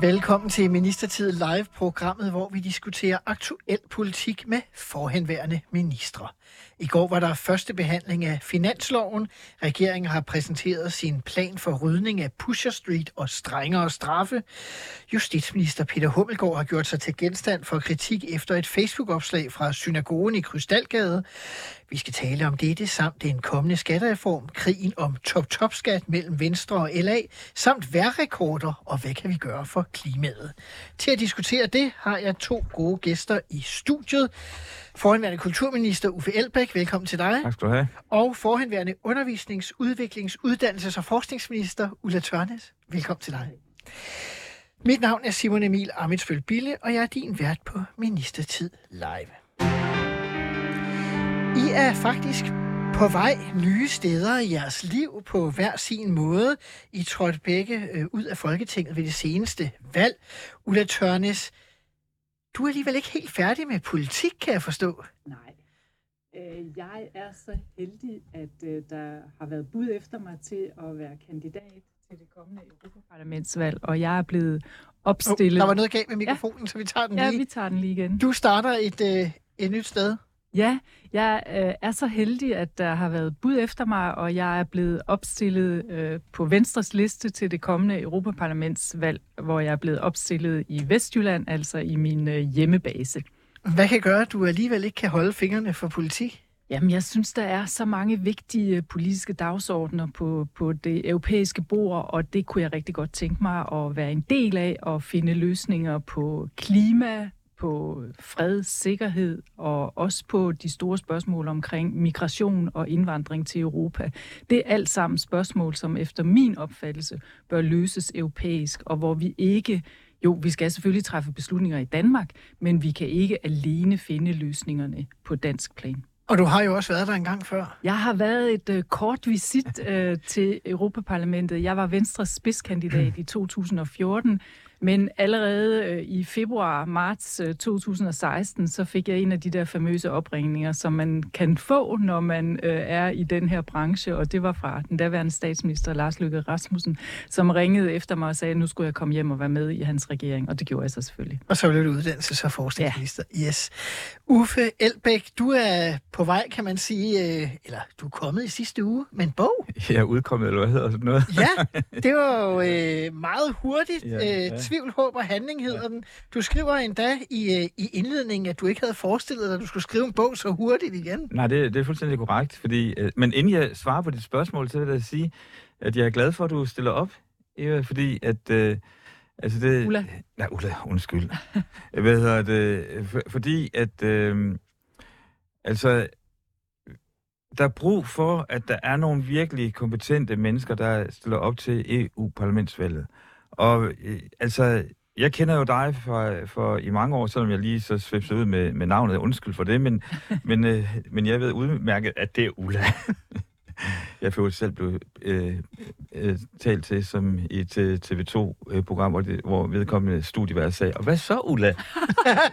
Velkommen til Ministertid Live-programmet, hvor vi diskuterer aktuel politik med forhenværende ministre. I går var der første behandling af finansloven. Regeringen har præsenteret sin plan for rydning af Pusher Street og strengere straffe. Justitsminister Peter Hummelgaard har gjort sig til genstand for kritik efter et Facebook-opslag fra synagogen i Krystalgade. Vi skal tale om dette samt den kommende skattereform, krigen om top-top-skat mellem Venstre og LA, samt værrekorder og hvad kan vi gøre for klimaet. Til at diskutere det har jeg to gode gæster i studiet. Forhenværende kulturminister Uffe Elbæk, velkommen til dig. Tak skal du have. Og forhenværende undervisnings-, udviklings-, uddannelses- og forskningsminister Ulla Tørnes, velkommen til dig. Mit navn er Simon Emil Amitsbøl Bille, og jeg er din vært på Ministertid Live. I er faktisk på vej nye steder i jeres liv på hver sin måde. I trådte begge øh, ud af Folketinget ved det seneste valg. Ulla Tørnes, du er alligevel ikke helt færdig med politik, kan jeg forstå. Nej. Øh, jeg er så heldig, at øh, der har været bud efter mig til at være kandidat til det kommende Europaparlamentsvalg, og jeg er blevet opstillet... Oh, der var noget galt med mikrofonen, ja. så vi tager den Ja, lige. vi tager den lige igen. Du starter et, øh, et nyt sted. Ja, jeg øh, er så heldig, at der har været bud efter mig, og jeg er blevet opstillet øh, på Venstres liste til det kommende Europaparlamentsvalg, hvor jeg er blevet opstillet i Vestjylland, altså i min øh, hjemmebase. Hvad kan gøre, at du alligevel ikke kan holde fingrene for politik? Jamen, jeg synes, der er så mange vigtige politiske dagsordner på, på det europæiske bord, og det kunne jeg rigtig godt tænke mig at være en del af og finde løsninger på klima, på fred, sikkerhed og også på de store spørgsmål omkring migration og indvandring til Europa. Det er alt sammen spørgsmål, som efter min opfattelse bør løses europæisk, og hvor vi ikke jo, vi skal selvfølgelig træffe beslutninger i Danmark, men vi kan ikke alene finde løsningerne på dansk plan. Og du har jo også været der en gang før. Jeg har været et uh, kort visit uh, til Europaparlamentet. Jeg var Venstres spidskandidat i 2014, men allerede uh, i februar-marts uh, 2016, så fik jeg en af de der famøse opringninger, som man kan få, når man uh, er i den her branche, og det var fra den daværende statsminister Lars Løkke Rasmussen, som ringede efter mig og sagde, at nu skulle jeg komme hjem og være med i hans regering, og det gjorde jeg så selvfølgelig. Og så blev du uddannelses- og forskningsminister. Ja. Yes. Uffe Elbæk, du er på vej, kan man sige, øh, eller du er kommet i sidste uge med en bog. Jeg er udkommet, eller hvad hedder sådan noget? Ja, det var jo øh, meget hurtigt. Ja, Ja, øh, tvivl, håb og handling hedder ja. den. Du skriver endda i, øh, i indledningen, at du ikke havde forestillet dig, at du skulle skrive en bog så hurtigt igen. Nej, det, det er fuldstændig korrekt. Fordi, øh, men inden jeg svarer på dit spørgsmål, så vil jeg sige, at jeg er glad for, at du stiller op, Eva, fordi at... Øh, altså det, Ulla. Nej, Ulla, undskyld. hvad hedder det? For, fordi at... Øh, altså, der er brug for, at der er nogle virkelig kompetente mennesker, der stiller op til EU-parlamentsvalget. Og øh, altså, jeg kender jo dig for, for i mange år, selvom jeg lige så svipsede ud med, med navnet. Undskyld for det, men, men, øh, men jeg ved udmærket, at det er Ulla. jeg følte selv blev øh, øh, talt til som i et øh, TV2-program, hvor, det, hvor vedkommende studievært sagde, og hvad så, Ulla?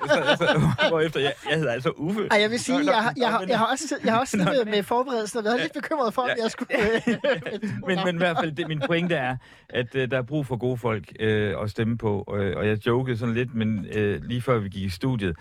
så, så, hvorefter jeg, jeg hedder altså Uffe. Ej, jeg vil sige, jeg, har- jeg, har, jeg har også, jeg har også siddet med, med forberedelsen og været lidt bekymret for, om jeg skulle... Øh, men, men i hvert fald, det, min pointe er, at øh, der er brug for gode folk øh, at stemme på. Øh, og jeg jokede sådan lidt, men øh, lige før vi gik i studiet,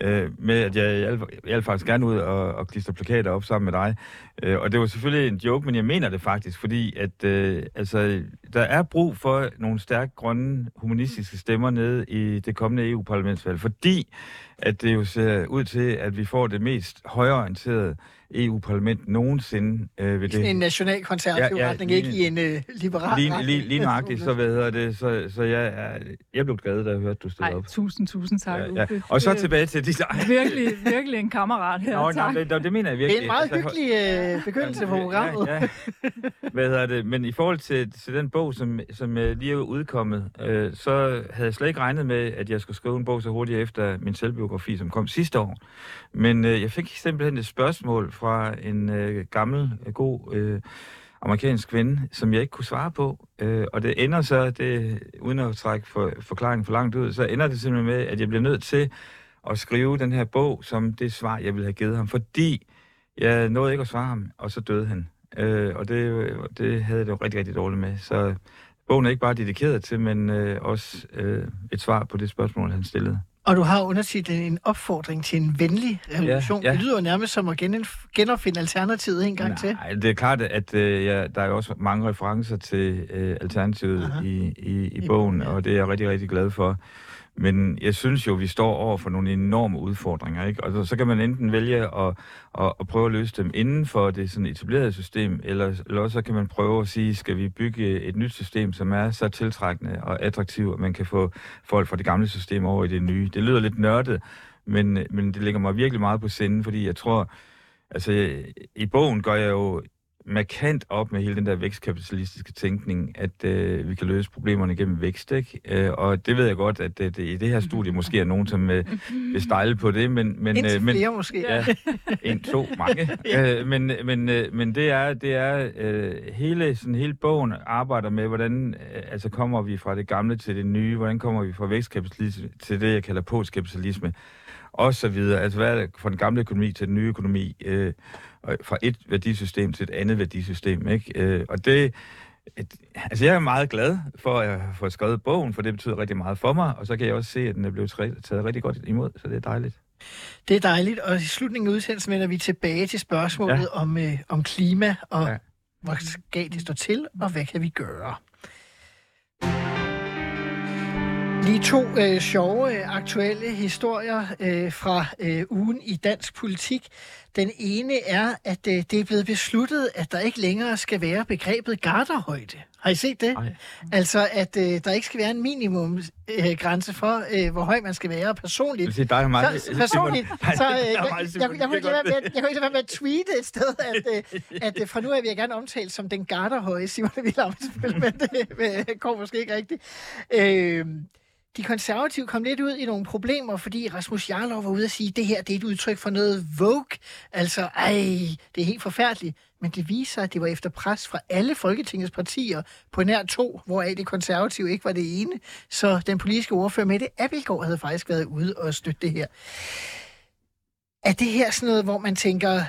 øh, med at jeg, jeg, jeg vil faktisk gerne ud og, og klistre plakater op sammen med dig. Øh, og det var selvfølgelig en joke, men jeg mener det faktisk, fordi at øh, altså, der er brug for nogle stærke grønne humanistiske stemmer nede i det kommende EU-parlamentsvalg, fordi at det jo ser ud til, at vi får det mest højorienterede EU-parlament nogensinde øh, ved en det. national konservativ Ja, ja, retning, lige- ikke i en øh, liberal Lige, retning. lige, lige nøjagtigt, så, hvad hedder det, så, så jeg, er, jeg blev glad, da jeg hørte, du stod Ej, op. tusind, tusind tak, Ja, ja. Og så Det tilbage til de... Virkelig, virkelig en kammerat her, Nå, tak. nej, det, det mener jeg Det virkelig. er en meget Altså, hyggelig øh, begyndelse på programmet. Ja, ja. Hvad hedder det? Men i forhold til, til den bog, som, som øh, lige er udkommet, øh, så havde jeg slet ikke regnet med, at jeg skulle skrive en bog så hurtigt efter min selvbiografi, som kom sidste år. Men øh, jeg fik simpelthen et spørgsmål fra en øh, gammel, øh, god øh, amerikansk kvinde, som jeg ikke kunne svare på. Øh, og det ender så, det, uden at trække for, forklaringen for langt ud, så ender det simpelthen med, at jeg bliver nødt til at skrive den her bog som det svar, jeg ville have givet ham, fordi jeg nåede ikke at svare ham, og så døde han. Øh, og det, det havde jeg det jo rigtig, rigtig dårligt med. Så bogen er ikke bare dedikeret til, men øh, også øh, et svar på det spørgsmål, han stillede. Og du har undertitlen en opfordring til en venlig revolution. Ja, ja. Det lyder jo nærmest som at genopfinde alternativet en gang til. Nej, det er klart, at øh, ja, der er jo også mange referencer til øh, Alternativet Aha. i, i, i I bogen, bogen, ja. og det er jeg rigtig, rigtig glad for. Men jeg synes jo, vi står over for nogle enorme udfordringer, ikke? Og så, så kan man enten vælge at, at, at prøve at løse dem inden for det sådan etablerede system, eller, eller så kan man prøve at sige, skal vi bygge et nyt system, som er så tiltrækkende og attraktivt, at man kan få folk fra det gamle system over i det nye. Det lyder lidt nørdet, men, men det ligger mig virkelig meget på sinde, fordi jeg tror, altså i bogen går jeg jo markant op med hele den der vækstkapitalistiske tænkning, at øh, vi kan løse problemerne gennem vækst, ikke? Øh, og det ved jeg godt, at det, det, i det her studie måske er nogen, som øh, vil stejle på det, men... men Indtil øh, men, flere måske. Ja, en, to, mange. øh, men men, øh, men det er, det er øh, hele, sådan, hele bogen arbejder med, hvordan øh, altså kommer vi fra det gamle til det nye, hvordan kommer vi fra vækstkapitalisme til det, jeg kalder postkapitalisme, og så videre. Altså hvad er det fra den gamle økonomi til den nye økonomi, øh, fra et værdisystem til et andet værdisystem, ikke? Øh, og det, et, altså jeg er meget glad for at fået skrevet bogen, for det betyder rigtig meget for mig, og så kan jeg også se, at den er blevet taget rigtig godt imod, så det er dejligt. Det er dejligt, og i slutningen af udsendelsen vender vi tilbage til spørgsmålet ja. om, øh, om klima, og ja. Hvor skal det stå til, og hvad kan vi gøre? Lige to øh, sjove, øh, aktuelle historier øh, fra øh, ugen i dansk politik. Den ene er, at øh, det er blevet besluttet, at der ikke længere skal være begrebet garderhøjde. Har I set det? Ej. Altså, at øh, der ikke skal være en minimumgrænse øh, for, øh, hvor høj man skal være personligt. Vil sige, dig og mig. Så, personligt, Nej, så øh, det jeg, jeg, jeg, jeg, kunne ikke Det lade være med, at tweete et sted, at, øh, at øh, fra nu af vil jeg gerne omtale som den garderhøje Simon Amitsbøl, men det øh, går måske ikke rigtigt. Øh, de konservative kom lidt ud i nogle problemer, fordi Rasmus Jarlov var ude at sige, at det her det er et udtryk for noget vogue. Altså, ej, det er helt forfærdeligt. Men det viser, at det var efter pres fra alle Folketingets partier på nær to, hvoraf det konservative ikke var det ene. Så den politiske ordfører Mette Abelgaard havde faktisk været ude og støtte det her. Er det her sådan noget, hvor man tænker,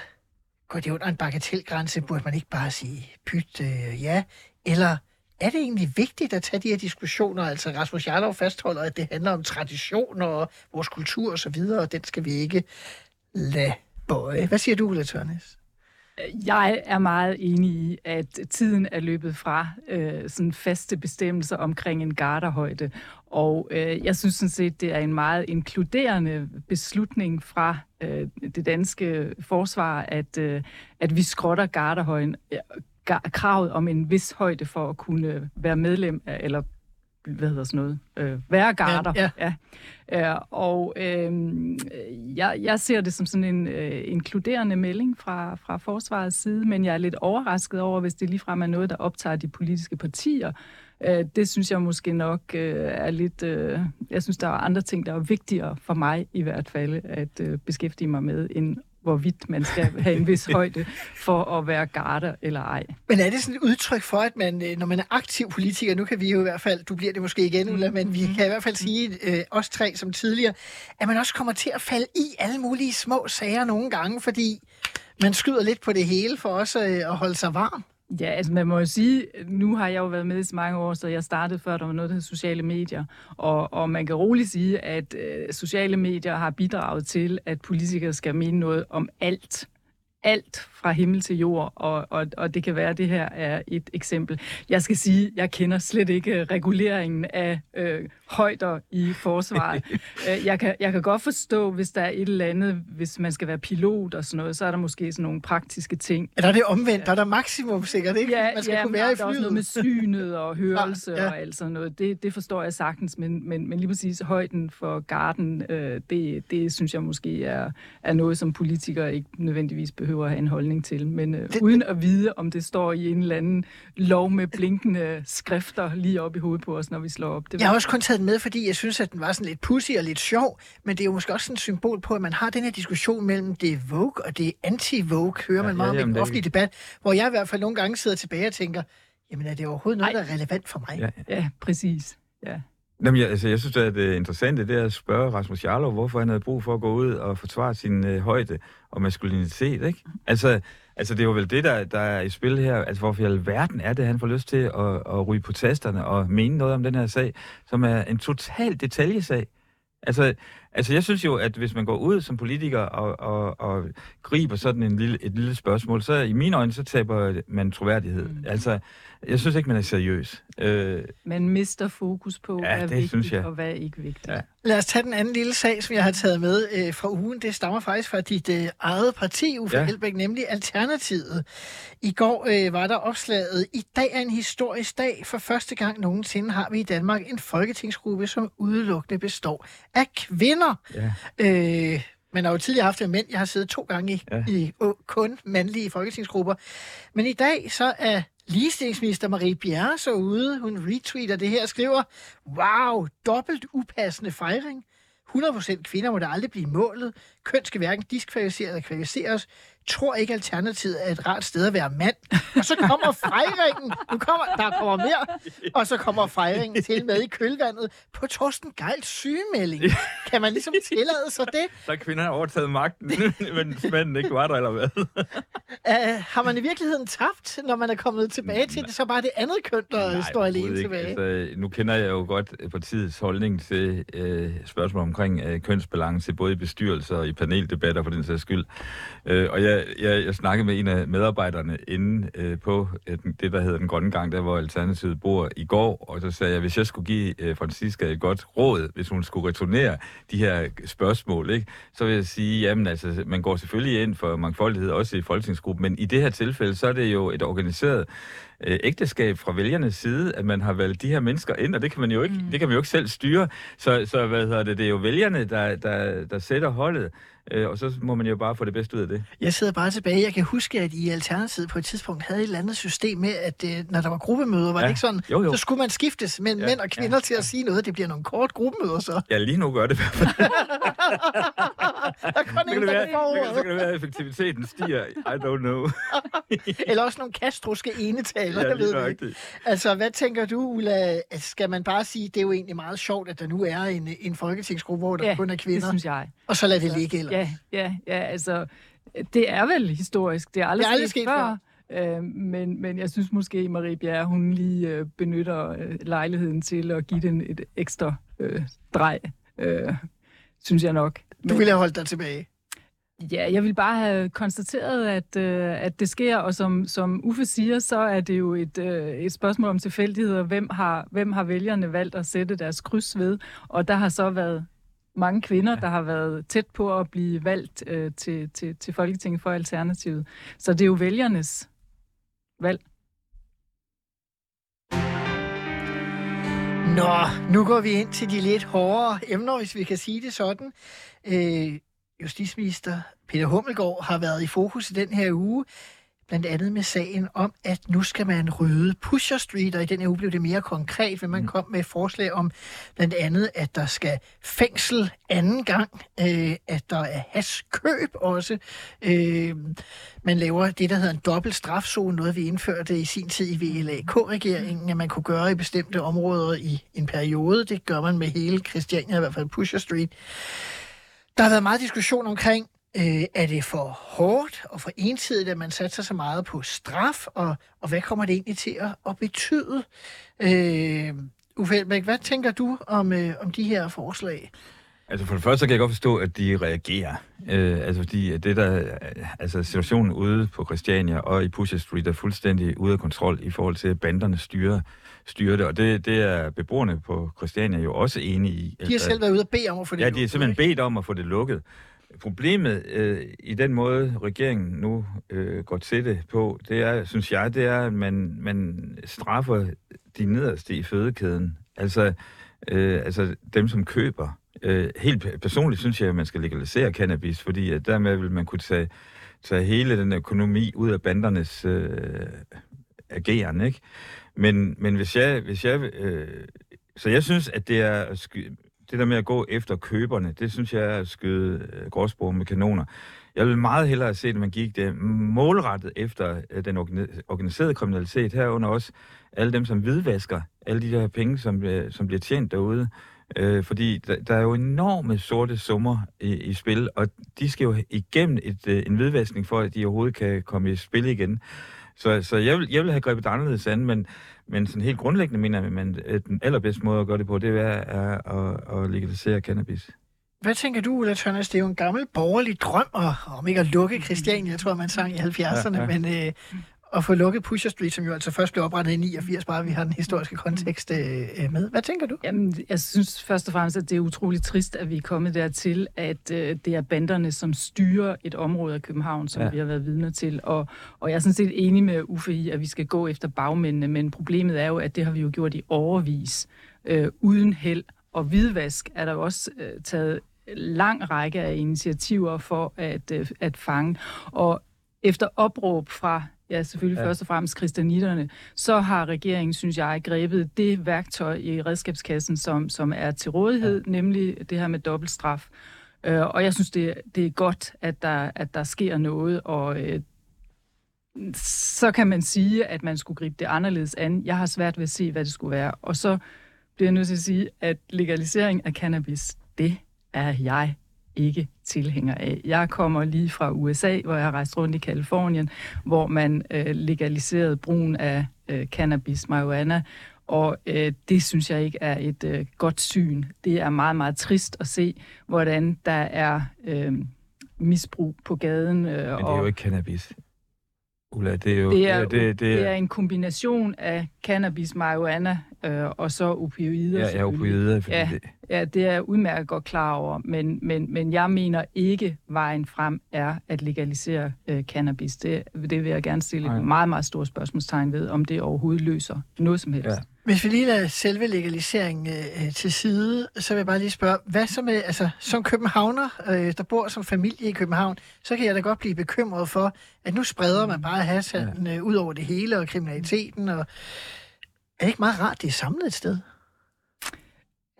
går det under en bagatelgrænse, burde man ikke bare sige pyt øh, ja? Eller er det egentlig vigtigt at tage de her diskussioner? Altså Rasmus Jarlov fastholder, at det handler om traditioner og vores kultur og så videre, og den skal vi ikke lade bøje. Hvad siger du, Ulla Tørnes? Jeg er meget enig i, at tiden er løbet fra øh, sådan faste bestemmelser omkring en garderhøjde. Og øh, jeg synes sådan set, det er en meget inkluderende beslutning fra øh, det danske forsvar, at, øh, at vi skrotter garderhøjen, øh, kravet om en vis højde for at kunne være medlem af, eller hvad hedder sådan noget, øh, være garder. Ja, ja. Øh, og øh, jeg, jeg ser det som sådan en øh, inkluderende melding fra, fra forsvarets side, men jeg er lidt overrasket over, hvis det ligefrem er noget, der optager de politiske partier. Øh, det synes jeg måske nok øh, er lidt... Øh, jeg synes, der er andre ting, der er vigtigere for mig i hvert fald at øh, beskæftige mig med, end hvorvidt man skal have en vis højde for at være garder eller ej. Men er det sådan et udtryk for, at man, øh, når man er aktiv politiker, nu kan vi jo i hvert fald, du bliver det måske igen, Ulla, men vi kan i hvert fald sige, øh, os tre som tidligere, at man også kommer til at falde i alle mulige små sager nogle gange, fordi man skyder lidt på det hele for også øh, at holde sig varm. Ja, altså man må jo sige, nu har jeg jo været med i så mange år, så jeg startede før, der var noget, der hed sociale medier. Og, og man kan roligt sige, at øh, sociale medier har bidraget til, at politikere skal mene noget om alt. alt fra himmel til jord, og, og, og det kan være, at det her er et eksempel. Jeg skal sige, jeg kender slet ikke reguleringen af øh, højder i forsvaret. Øh, jeg, kan, jeg kan godt forstå, hvis der er et eller andet, hvis man skal være pilot og sådan noget, så er der måske sådan nogle praktiske ting. Er der det omvendt? Der er der maksimum sikkert, ikke? Ja, man skal ja, kunne være der i er også flyet. noget med synet og hørelse Ja, ja, ja. ja. og alt sådan noget. Det, det forstår jeg sagtens, men, men, men lige præcis højden for garden, øh, det, det synes jeg måske er, er noget, som politikere ikke nødvendigvis behøver at have en holdning til. Men øh, Det- uden at vide, om det står i en eller anden lov med blinkende skrifter lige op i hovedet på os, når vi slår op. Det Jeg har også kun taget den med, fordi jeg synes, at den var sådan lidt pussy og lidt sjov, men det er jo måske også sådan et symbol på, at man har den her diskussion mellem det Vogue og det anti-Vogue, hører Ja, man meget ja, om i den det offentlige debat, hvor jeg i hvert fald nogle gange sidder tilbage og tænker, jamen er det overhovedet noget, Ej. der er relevant for mig? Ja. Ja, præcis. Ja. Jamen, jeg, altså, jeg synes, at det interessante det er at spørge Rasmus Jarlov, hvorfor han havde brug for at gå ud og forsvare sin øh, højde og maskulinitet, ikke? Altså, altså, det er jo vel det, der, der er i spil her. Altså, hvorfor i alverden er det, han får lyst til at, at ryge på tasterne og mene noget om den her sag, som er en total detaljesag? Altså, altså, jeg synes jo, at hvis man går ud som politiker og, og, og griber sådan en lille, et lille spørgsmål, så i mine øjne, så taber man troværdighed. Mm. Mm. Altså, jeg synes ikke, man er seriøs. Øh, Man mister fokus på, Ja, hvad er vigtigt synes jeg. og hvad er ikke vigtigt. Ja. Lad os tage den anden lille sag, som jeg har taget med øh, fra ugen. Det stammer faktisk fra dit øh, eget parti, Uffe ja. Ja. Elbæk, nemlig Alternativet. I går øh, var der opslaget, i dag er en historisk dag. For første gang nogensinde har vi i Danmark en folketingsgruppe, som udelukkende består af kvinder. ja. Øh, man har jo tidligere haft mænd. Jeg har siddet to gange i, ja. I kun mandlige folketingsgrupper. Men i dag så er ligestillingsminister Marie Bjerre så ude. Hun retweeter det her og skriver, wow, dobbelt upassende fejring. 100% kvinder må da aldrig blive målet. Køn skal hverken diskvalificere eller kvalificeres. Tror ikke, Alternativet er et rart sted at være mand. Og så kommer fejringen. Nu kommer, der kommer mere. Og så kommer fejringen til med i kølvandet på Torsten Geils sygemelding. Kan man ligesom tillade sig det? Så har kvinderne overtaget magten, men manden ikke var der, eller hvad? Uh, har man i virkeligheden tabt, når man er kommet tilbage til det, så bare det andet køn, der Nej, står alene overhovedet tilbage? Ikke. Altså, nu kender jeg jo godt øh, partiets holdning til øh, spørgsmål omkring øh, kønsbalance, både i bestyrelser og i paneldebatter for den sags skyld. Øh, og jeg, jeg, jeg snakkede med en af medarbejderne inde øh, på øh, det, der hedder Den Grønne Gang, der hvor Alternativet bor i går, og så sagde jeg, hvis jeg skulle give øh, Francisca et godt råd, hvis hun skulle returnere de her spørgsmål, ikke, så vil jeg sige, jamen altså, man går selvfølgelig ind for mangfoldighed, også i folketingsgruppen, men i det her tilfælde, så er det jo et organiseret øh, ægteskab fra vælgernes side, at man har valgt de her mennesker ind, og det kan man jo ikke, mm. det kan man jo ikke selv styre. Så, så hvad hedder det, det er jo vælgerne, der, der, der sætter holdet, øh, og så må man jo bare få det bedste ud af det. Jeg sidder bare tilbage. Jeg kan huske, at I Alternativet på et tidspunkt havde et eller andet system med, at øh, når der var gruppemøder, var ja. Det ikke sådan, Jo, jo. så skulle man skiftes mellem ja. Mænd og kvinder ja. til at sige noget. Det bliver nogle kort gruppemøder så. Ja, lige nu gør det i hvert fald. Der er kun Så kan en, det være, så kan- det være, at effektiviteten stiger. I don't know. Eller også nogle kastroske enetaler, Ja, jeg ved det ikke. Altså, hvad tænker du, Ulla? Skal man bare sige, det er jo egentlig meget sjovt, at der nu er en, en folketingsgruppe, hvor der Ja, kun er det kvinder, synes jeg. Og så lad det ligge, eller? Ja, ja, ja, altså, det er vel historisk. Det er aldrig, Det er aldrig sket, sket før. Øh, men, men jeg synes måske, Marie Bjerre, hun lige øh, benytter øh, lejligheden til at give den et ekstra øh, drej, øh, synes jeg nok. Du Men- ville have holdt dig tilbage. Ja, jeg vil bare have konstateret, at, øh, at det sker, og som, som Uffe siger, så er det jo et, øh, et spørgsmål om tilfældigheder. Hvem har, hvem har vælgerne valgt at sætte deres kryds ved? Og der har så været mange kvinder, der har været tæt på at blive valgt øh, til, til, til Folketinget for Alternativet. Så det er jo vælgernes valg. Nå, nu går vi ind til de lidt hårdere emner, hvis vi kan sige det sådan. Øh, justitsminister Peter Hummelgaard har været i fokus i den her uge, blandt andet med sagen om, at nu skal man rydde Pusher Street, og i den her uge blev det mere konkret, hvor man kom med et forslag om blandt andet, at der skal fængsel anden gang, øh, at der er haskøb også. Øh, man laver det, der hedder en dobbelt strafzone, noget vi indførte i sin tid i VLAK-regeringen, at man kunne gøre i bestemte områder i en periode. Det gør man med hele Christiania, i hvert fald Pusher Street. Der har været meget diskussion omkring, øh, er det for hårdt og for ensidigt, at man satser så meget på straf, og, og hvad kommer det egentlig til at, at betyde? Øh, Uffe Elbæk, hvad tænker du om, øh, om de her forslag? Altså for det første så kan jeg godt forstå, at de reagerer. Øh, altså fordi det der, altså situationen ude på Christiania og i Pusher Street er fuldstændig ude af kontrol i forhold til, at banderne styrer, styrer det. Og det, det er beboerne på Christiania jo også enige i. De har selv været ude og bede om at få det Ja, de lukket, har simpelthen bedt om at få det lukket. Problemet øh, i den måde, regeringen nu øh, går til det på, det er, synes jeg, det er, at man, man straffer de nederste i fødekæden. Altså, øh, altså dem, som køber. Øh, helt personligt synes jeg, at man skal legalisere cannabis, fordi at dermed vil man kunne tage, tage hele den økonomi ud af bandernes øh, ageren, ikke? Men, men hvis jeg... Hvis jeg øh, så jeg synes, at det er at sky, det der med at gå efter køberne, det synes jeg er at skyde øh, med kanoner. Jeg vil meget hellere se, at man gik det målrettet efter øh, den organiserede kriminalitet, herunder også alle dem, som hvidvasker alle de der penge, som, øh, som bliver tjent derude. Øh, fordi der, der er jo enorme sorte summer i, i spil, og de skal jo igennem et, øh, en hvidvaskning, for at de overhovedet kan komme i spil igen. Så, så jeg, vil, jeg vil have grebet det anderledes an, men, men sådan helt grundlæggende mener jeg, at den allerbedste måde at gøre det på, det er, er at, at legalisere cannabis. Hvad tænker du, Ulla Tørnes? Det er jo en gammel borgerlig drøm, om ikke at lukke Christiania, jeg tror, man sang i 70'erne, Ja, ja. men øh, at få lukket Pusher Street, som jo altså først blev oprettet i 89, bare vi har den historiske kontekst øh, øh, med. Hvad tænker du? Jamen, jeg synes først og fremmest, at det er utroligt trist, at vi er kommet dertil, at øh, det er banderne, som styrer et område af København, som Ja. vi har været vidner til. Og, og jeg er sådan set enig med Uffe i, at vi skal gå efter bagmændene, men problemet er jo, at det har vi jo gjort i overvis, øh, uden held. Og hvidvask er der jo også øh, taget lang række af initiativer for at, øh, at fange. Og efter opråb fra, ja selvfølgelig Ja. først og fremmest kristianitterne, så har regeringen, synes jeg, grebet det værktøj i redskabskassen, som, som er til rådighed, ja. nemlig det her med dobbeltstraf. Øh, og jeg synes, det, det er godt, at der, at der sker noget, og øh, så kan man sige, at man skulle gribe det anderledes an. Jeg har svært ved at se, hvad det skulle være. Og så bliver jeg nødt til at sige, at legalisering af cannabis, det er jeg ikke tilhænger af. Jeg kommer lige fra USA, hvor jeg har rejst rundt i Kalifornien, hvor man øh, legaliserede brugen af øh, cannabis, marijuana, og øh, det synes jeg ikke er et øh, godt syn. Det er meget, meget trist at se, hvordan der er øh, misbrug på gaden. Øh, Men det er og jo ikke cannabis. Ulla, det er jo... det er, ja, det, det er en kombination af cannabis, marijuana øh, og så opioider. Ja, ja, opioider, Ja. det, Ja, det er jeg udmærket godt klar over, men, men, men jeg mener ikke, vejen frem er at legalisere øh, cannabis. Det, det vil jeg gerne stille et meget, meget stort spørgsmålstegn ved, om det overhovedet løser noget som helst. Ja. Hvis vi lige lader selve legaliseringen øh, til side, så vil jeg bare lige spørge, hvad så med, altså som københavner, øh, der bor som familie i København, så kan jeg da godt blive bekymret for, at nu spreder man bare hashandlen øh, ud over det hele og kriminaliteten, og er det ikke meget rart, det er samlet et sted?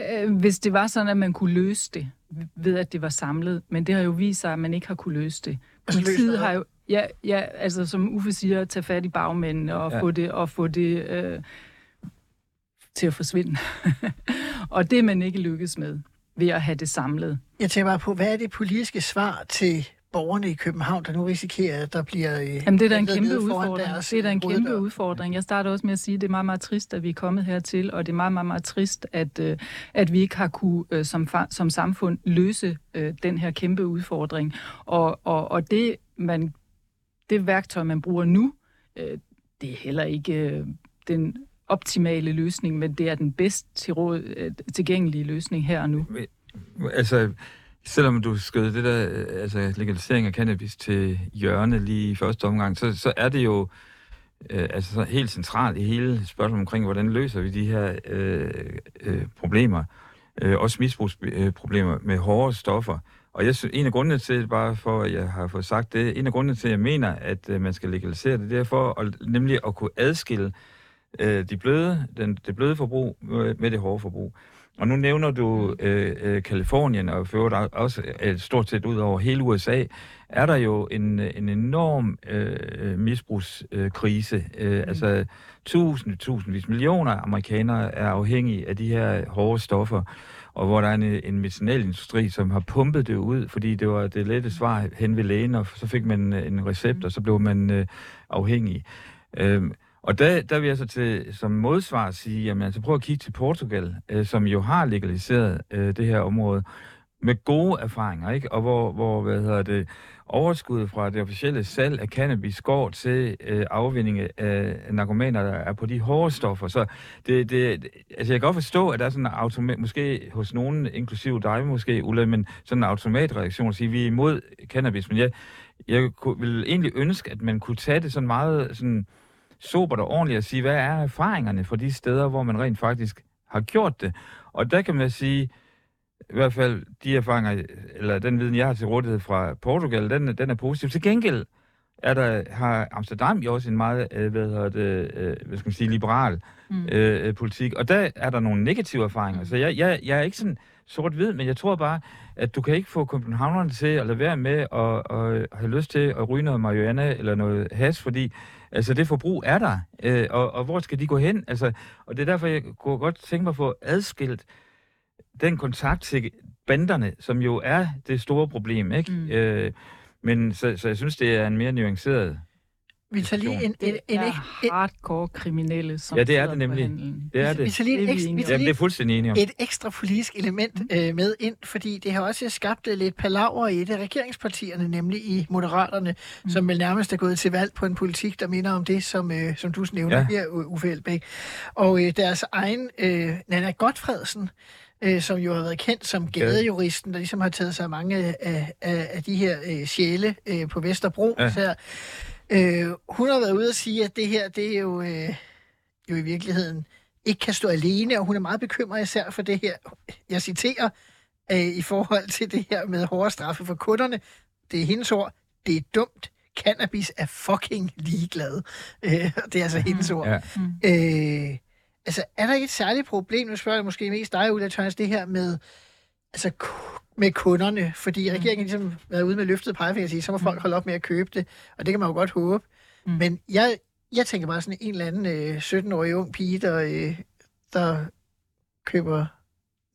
Øh, hvis det var sådan, at man kunne løse det ved, at det var samlet, men det har jo vist sig, at man ikke har kunne løse det. Altså, Politiet har jo, ja, ja, altså som Uffe siger, tage fat i bagmændene og ja. få det, og få det øh, til at forsvinde. og det er man ikke lykkes med ved at have det samlet. Jeg tænker bare på, hvad er det politiske svar til borgerne i København, der nu risikerer, at der bliver... Øh, Jamen, det er da en kæmpe udfordring. deres, Det er da en øh, kæmpe hoveddør. udfordring. Jeg starter også med at sige, at det er meget, meget trist, at vi er kommet hertil, og det er meget, meget, meget trist, at, øh, at vi ikke har kunne som, som samfund løse den her kæmpe udfordring. Og, og, og det, man, det værktøj, man bruger nu, det er heller ikke den optimale løsning, men det er den bedst til råd, øh, tilgængelige løsning her og nu. altså, selvom du skød det der, altså legalisering af cannabis til hjørne lige i første omgang, så, så er det jo øh, altså helt centralt i hele spørgsmålet omkring, hvordan løser vi de her øh, øh, problemer, øh, også misbrugsproblemer med hårde stoffer. Og jeg synes, en af grundene til, bare for at jeg har fået sagt det, en af grundene til, at jeg mener, at øh, man skal legalisere det, det er for at, nemlig at kunne adskille øh, de bløde, den, det bløde forbrug med, det hårde forbrug. Og nu nævner du øh, øh, Kalifornien, og for øvrigt også øh, stort set ud over hele USA, er der jo en, en enorm øh, misbrugskrise. Øh, mm. Altså tusind, tusindvis, millioner amerikanere er afhængige af de her hårde stoffer, og hvor der er en, en medicinalindustri, som har pumpet det ud, fordi det var det lette svar hen ved lægen, og så fik man øh, en recept, og så blev man øh, afhængig. Øh, og der, der vil jeg så til, som modsvar sige, jamen altså prøv at kigge til Portugal, øh, som jo har legaliseret øh, det her område. med gode erfaringer, ikke? Og hvor, hvor hvad hedder det, overskuddet fra det officielle salg af cannabis går til øh, afvinding af narkomaner, der er på de hårde stoffer. Så det, det, altså jeg kan godt forstå, at der er sådan en automat, måske hos nogen, inklusive dig måske, Ulla, men sådan en automatreaktion at sige, at vi er imod cannabis. Men jeg, jeg ville egentlig ønske, at man kunne tage det sådan meget sådan sobert og ordentligt og sige, hvad er erfaringerne fra de steder, hvor man rent faktisk har gjort det. Og der kan man sige, i hvert fald de erfaringer, eller den viden, jeg har til rådighed fra Portugal, den, den er positiv. Til gengæld er der, har Amsterdam jo også en meget, øh, hvad hedder det, øh, hvad skal man sige, liberal mm. øh, politik, og der er der nogle negative erfaringer. Så jeg, jeg, jeg er ikke sådan sort-hvid, men jeg tror bare, at du kan ikke få københavnerne til at lade være med at, at have lyst til at ryge noget marihuana eller noget has, fordi altså, det forbrug er der, øh, og, og hvor skal de gå hen? Altså, og det er derfor, jeg kunne godt tænke mig at få adskilt den kontakt til banderne, som jo er det store problem, ikke? Mm. Øh, men så, så jeg synes, det er en mere nuanceret vi tager lige en, en, en, en, en hardcore kriminelle, som Ja, det er det nemlig. Det er det. Vi tager lige, en ekstra, vi tager lige det er fuldstændig enige om. et ekstra politisk element øh, med ind, fordi det har også skabt lidt palaver i det regeringspartierne, nemlig i Moderaterne, mm. som vel nærmest er gået til valg på en politik, der minder om det, som, øh, som du nævner ja. her, Uffe Elbæk. Og øh, deres egen øh, Nana Godfredsen, øh, som jo har været kendt som gadejuristen, der ligesom har taget sig mange af, af, af de her øh, sjæle øh, på Vesterbro. Ja. Så, øh, hun har været ude og sige, at det her, det er jo, øh, jo i virkeligheden ikke kan stå alene, og hun er meget bekymret især for det her, jeg citerer, øh, i forhold til det her med hårde straffe for kunderne. Det er hendes ord. Det er dumt. Cannabis er fucking ligeglad. Øh, det er altså hendes ord. Ja. Øh, altså, er der ikke et særligt problem, nu spørger jeg måske mest dig, Ulla Tørnes, det her med, altså, med kunderne, fordi mm. regeringen ligesom været ude med løftet pegefinger og sige, så må folk mm. holde op med at købe det, og det kan man jo godt håbe. Mm. Men jeg, jeg tænker bare sådan en eller anden øh, 17-årig ung pige, der, øh, der køber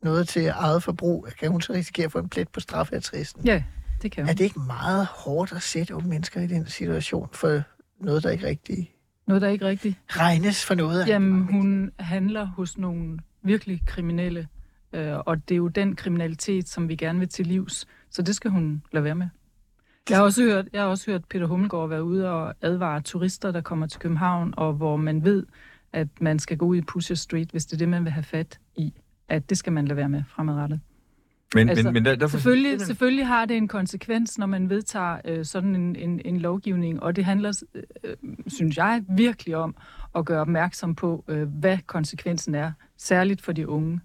noget til eget forbrug, kan hun så risikere at få en plet på straffeattristen? Ja, det kan hun. Er det ikke meget hårdt at sætte unge mennesker i den situation for noget, der ikke rigtig noget, der ikke rigtigt regnes for noget. Jamen, hun handler hos nogle virkelig kriminelle, øh, og det er jo den kriminalitet, som vi gerne vil til livs. Så det skal hun lade være med. Jeg har også hørt, jeg har også hørt Peter Hummelgaard være ude og advare turister, der kommer til København, og hvor man ved, at man skal gå ud i Pusher Street, hvis det er det, man vil have fat i. At det skal man lade være med fremadrettet. Men, altså, men, men der, derfor... selvfølgelig, selvfølgelig har det en konsekvens, når man vedtager øh, sådan en, en, en lovgivning, og det handler, øh, synes jeg, virkelig om at gøre opmærksom på, øh, hvad konsekvensen er, særligt for de unge.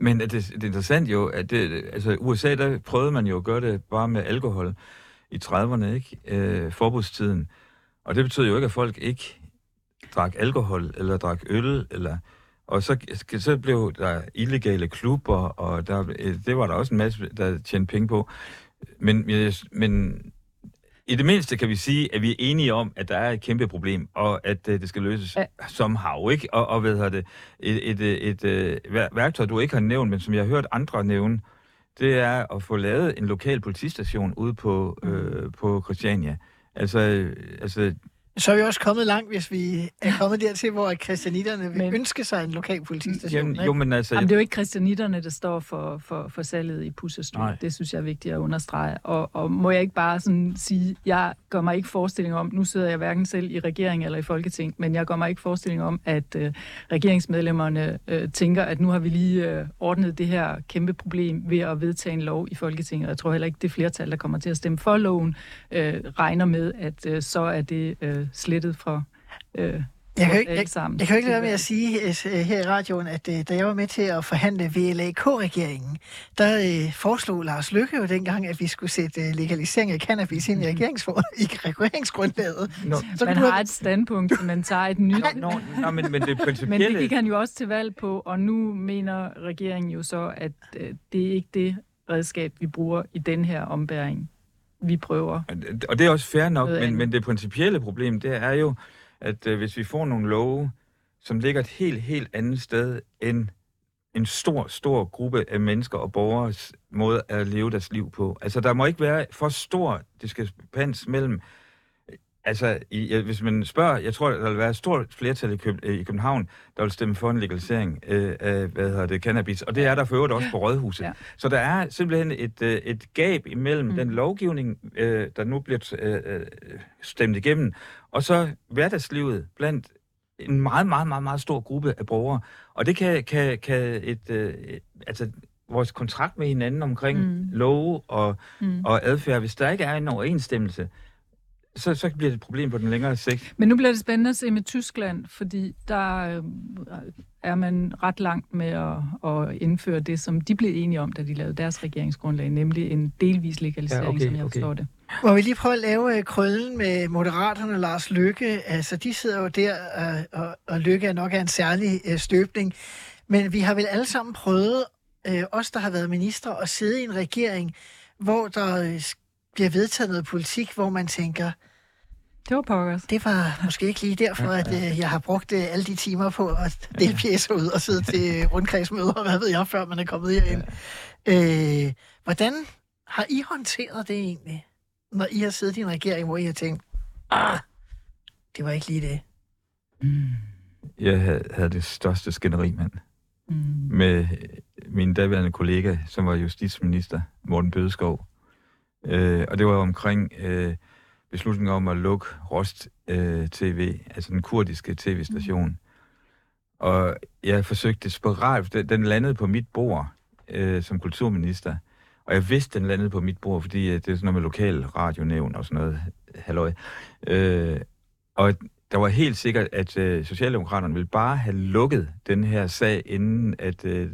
Men det, det er interessant jo, at det, altså USA, der prøvede man jo at gøre det bare med alkohol i 30'erne, ikke? Øh, forbudstiden. Og det betød jo ikke, at folk ikke drak alkohol, eller drak øl, eller og så, så blev der illegale klubber, og der, øh, det var der også en masse, der tjente penge på. Men, men i det mindste kan vi sige, at vi er enige om, at der er et kæmpe problem, og at uh, det skal løses ja. som hav, ikke? Og, og hvad det, et, et, et, et uh, værktøj, du ikke har nævnt, men som jeg har hørt andre nævne, det er at få lavet en lokal politistation ude på, mm. øh, på Christiania. Altså, altså så er vi også kommet langt, hvis vi er kommet dertil, hvor christianitterne vil men, ønske sig en lokal politistation. Jamen, jo, men altså, jamen, det er jo ikke christianitterne, der står for, for, for salget i Pusserstuen. Det synes jeg er vigtigt at understrege. Og, og må jeg ikke bare sådan sige, jeg gør mig ikke forestilling om, nu sidder jeg hverken selv i regering eller i Folketing, men jeg gør mig ikke forestilling om, at øh, regeringsmedlemmerne øh, tænker, at nu har vi lige øh, ordnet det her kæmpe problem ved at vedtage en lov i Folketinget. Jeg tror heller ikke, det flertal, der kommer til at stemme for loven, øh, regner med, at øh, så er det øh, slettet fra øh, jeg kan, ikke, jeg, jeg kan ikke lade være med at sige uh, her i radioen, at uh, da jeg var med til at forhandle VLAK-regeringen, der uh, foreslog Lars Lykke jo dengang, at vi skulle sætte legalisering af cannabis ind i, mm. i regeringsgrundlaget. No. Så man har et standpunkt, man tager et nyt. Nå, no, no, men, men, det principielle... men det gik han jo også til valg på, og nu mener regeringen jo så, at uh, det er ikke det redskab, vi bruger i den her ombæring vi prøver. Og det er også fair nok, men, men det principielle problem, det er jo, at øh, hvis vi får nogle love, som ligger et helt, helt andet sted end en stor, stor gruppe af mennesker og borgers måde at leve deres liv på. Altså, der må ikke være for stor diskrepans mellem altså, i, hvis man spørger, jeg tror, der vil være et stort flertal i, Køb, i København, der vil stemme for en legalisering øh, af, hvad hedder det, cannabis, og det er der for øvrigt også på Rådhuset. Ja. Så der er simpelthen et, øh, et gab imellem Mm. den lovgivning, øh, der nu bliver øh, øh, stemt igennem, og så hverdagslivet blandt en meget, meget, meget, meget stor gruppe af borgere. Og det kan, kan, kan et, øh, altså vores kontrakt med hinanden omkring Mm. mm. love og, Mm. og adfærd, hvis der ikke er en overensstemmelse, så, så bliver det et problem på den længere sigt. Men nu bliver det spændende at se med Tyskland, fordi der øh, er man ret langt med at, at indføre det, som de blev enige om, da de lavede deres regeringsgrundlag, nemlig en delvis legalisering, Ja, okay, som jeg okay. forstår det. Må vi lige prøve at lave øh, krøllen med Moderaterne og Lars Lykke? Altså, de sidder jo der, øh, og, og Lykke er nok af en særlig øh, støbning. Men vi har vel alle sammen prøvet, øh, os der har været minister, at sidde i en regering, hvor der bliver vedtaget noget politik, hvor man tænker, Det var pokkers. det var måske ikke lige derfor, at øh, jeg har brugt øh, alle de timer på at dele pjæser ud og sidde til rundkredsmøder, og hvad ved jeg, før man er kommet herind. Øh, hvordan har I håndteret det egentlig, når I har siddet i en regering, hvor I har tænkt, ah, det var ikke lige det. Jeg havde, havde det største skænderi, mand, Mm. med min daværende kollega, som var justitsminister, Morten Bødeskov. Øh, og det var omkring øh, beslutningen om at lukke Rost øh, TV, altså den kurdiske tv-station. Og jeg forsøgte desperat, den, den landede på mit bord øh, som kulturminister. Og jeg vidste, den landede på mit bord, fordi øh, det er sådan noget med lokal radionævn og sådan noget halløj. Øh, og der var helt sikkert, at øh, Socialdemokraterne ville bare have lukket den her sag, inden at øh,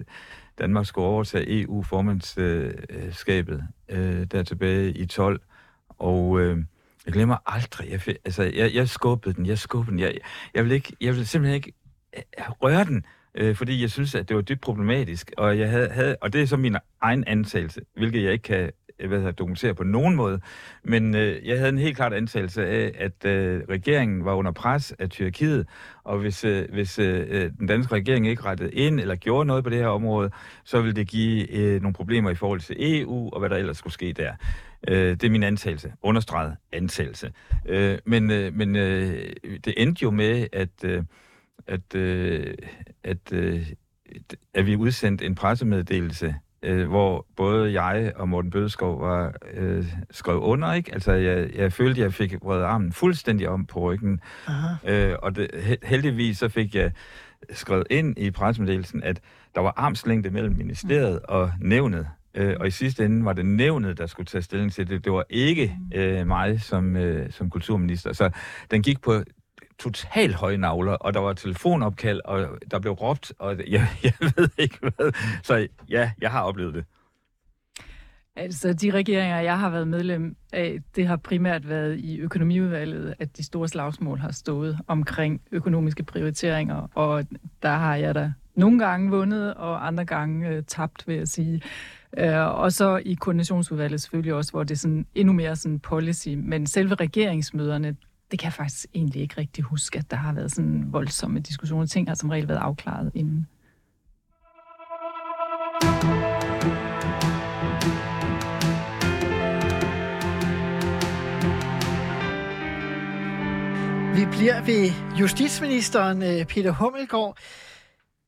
Danmark skulle overtage EU-formandskabet øh, der tilbage i 12. Og øh, jeg glemmer aldrig, jeg, altså, jeg, jeg skubbede den, jeg skubbede den. Jeg, jeg, vil ikke, jeg vil simpelthen ikke øh, røre den, øh, fordi jeg synes, at det var dybt problematisk. Og, jeg havde, havde, og det er så min egen antagelse, hvilket jeg ikke kan Øh, hvad hedder, dokumentere på nogen måde. Men øh, jeg havde en helt klart antagelse af, at øh, regeringen var under pres af Tyrkiet, og hvis, øh, hvis øh, øh den danske regering ikke rettede ind eller gjorde noget på det her område, så ville det give øh, nogle problemer i forhold til EU og hvad der ellers skulle ske der. Øh, det er min antagelse. Understreget antagelse. Øh, men øh, men øh, det endte jo med, at, øh, at, øh, at, øh, at vi udsendte en pressemeddelelse, øh, hvor både jeg og Morten Bødeskov var øh, skrevet under, ikke? Altså, jeg, jeg følte, jeg fik vredet armen fuldstændig om på ryggen, Aha. Øh, og det, he- heldigvis så fik jeg skrevet ind i pressemeddelelsen, at der var armslængde mellem ministeriet og nævnet. Øh, og i sidste ende var det nævnet, der skulle tage stilling til det. Det var ikke øh, mig som, øh, som kulturminister. Så den gik på totalt høje navler, og der var telefonopkald, og der blev råbt, og jeg, jeg ved ikke hvad. Så ja, jeg har oplevet det. Altså, de regeringer, jeg har været medlem af, det har primært været i økonomiudvalget, at de store slagsmål har stået omkring økonomiske prioriteringer, og der har jeg da nogle gange vundet, og andre gange øh, tabt, vil jeg sige. Øh, og så i koordinationsudvalget selvfølgelig også, hvor det er sådan endnu mere sådan policy, men selve regeringsmøderne, det kan jeg faktisk egentlig ikke rigtig huske, at der har været sådan voldsomme diskussioner. Ting har som regel været afklaret inden. Vi bliver ved justitsministeren øh, Peter Hummelgaard.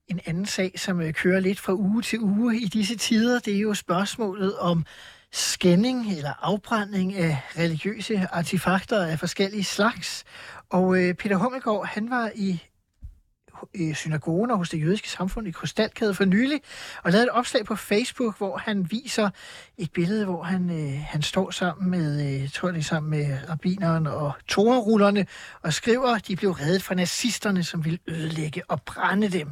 En anden sag, som øh, kører lidt fra uge til uge i disse tider, det er jo spørgsmålet om skænding eller afbrænding af religiøse artefakter af forskellige slags. Og øh, Peter Hummelgaard, han var i øh, synagogen og hos det jødiske samfund i Krystalkade for nylig, og lavede et opslag på Facebook, hvor han viser et billede, hvor han, øh, han står sammen med, øh, jeg tror det sammen med rabineren og torerullerne, og skriver, at de blev reddet fra nazisterne, som ville ødelægge og brænde dem.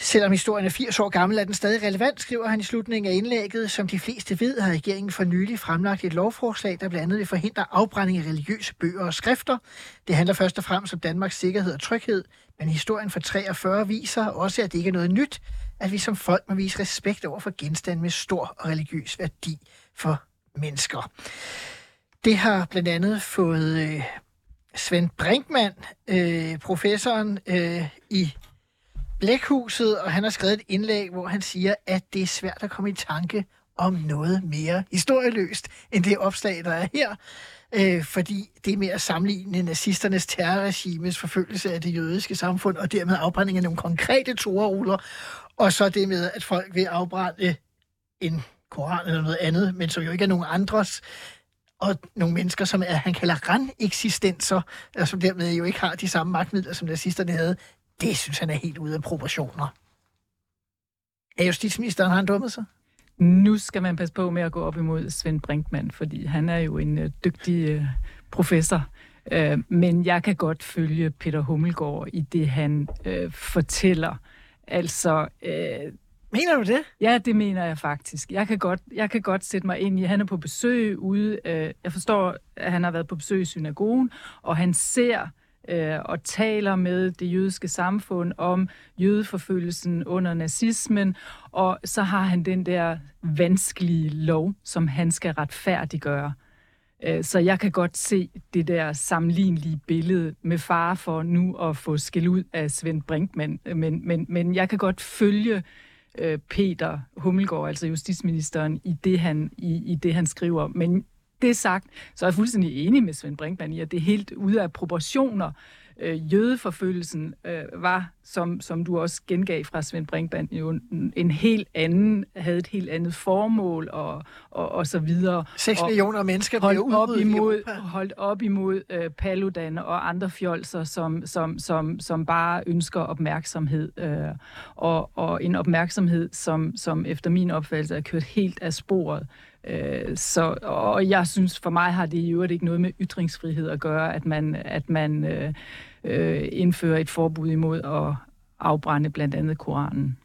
Selvom historien er 80 år gammel, er den stadig relevant, skriver han i slutningen af indlægget. Som de fleste ved, har regeringen for nylig fremlagt et lovforslag, der blandt andet vil forhindre afbrænding af religiøse bøger og skrifter. Det handler først og fremmest om Danmarks sikkerhed og tryghed, men historien fra 43 viser også, at det ikke er noget nyt, at vi som folk må vise respekt over for genstande med stor og religiøs værdi for mennesker. Det har blandt andet fået øh, Svend Brinkmann, øh, professoren øh, i Blækhuset, og han har skrevet et indlæg, hvor han siger, at det er svært at komme i tanke om noget mere historieløst end det opslag, der er her. Øh, fordi det er med at sammenligne nazisternes terrorregimes forfølgelse af det jødiske samfund, og dermed afbrænding af nogle konkrete toreruller, og så det med, at folk vil afbrænde en koran eller noget andet, men som jo ikke er nogen andres, og nogle mennesker, som er, han kalder ran-eksistenser, og som dermed jo ikke har de samme magtmidler, som nazisterne havde, det synes han er helt ude af proportioner. Er justitsministeren, har han dummet sig? Nu skal man passe på med at gå op imod Svend Brinkmann, fordi han er jo en øh, dygtig øh, professor. Øh, men jeg kan godt følge Peter Hummelgaard i det, han øh, fortæller. Altså, øh, Mener du det? Ja, det mener jeg faktisk. Jeg kan godt, jeg kan godt sætte mig ind i, han er på besøg ude. Øh, jeg forstår, at han har været på besøg i synagogen, og han ser øh, og taler med det jødiske samfund om jødeforfølgelsen under nazismen, og så har han den der vanskelige lov, som han skal retfærdiggøre. Øh, så jeg kan godt se det der sammenlignelige billede med far for nu at få skæld ud af Svend Brinkmann, øh, men, men, men jeg kan godt følge øh, Peter Hummelgaard, altså justitsministeren, i det, han, i, i det, han skriver. Men det sagt, så er jeg fuldstændig enig med Svend Brinkmann i, at det er helt ude af proportioner. Øh, jødeforfølgelsen øh, var, som, som du også gengav fra Svend Brinkmann, jo en, en helt anden, havde et helt andet formål og, og, og så videre. 6 og millioner mennesker holdt bliver op imod, Europa. holdt op imod øh, Paludan og andre fjolser, som, som, som, som bare ønsker opmærksomhed. Øh, og, og en opmærksomhed, som, som efter min opfattelse er kørt helt af sporet. Øh, så, og jeg synes, for mig har det i øvrigt ikke noget med ytringsfrihed at gøre, at man, at man øh, øh, indfører et forbud imod at afbrænde blandt andet Koranen.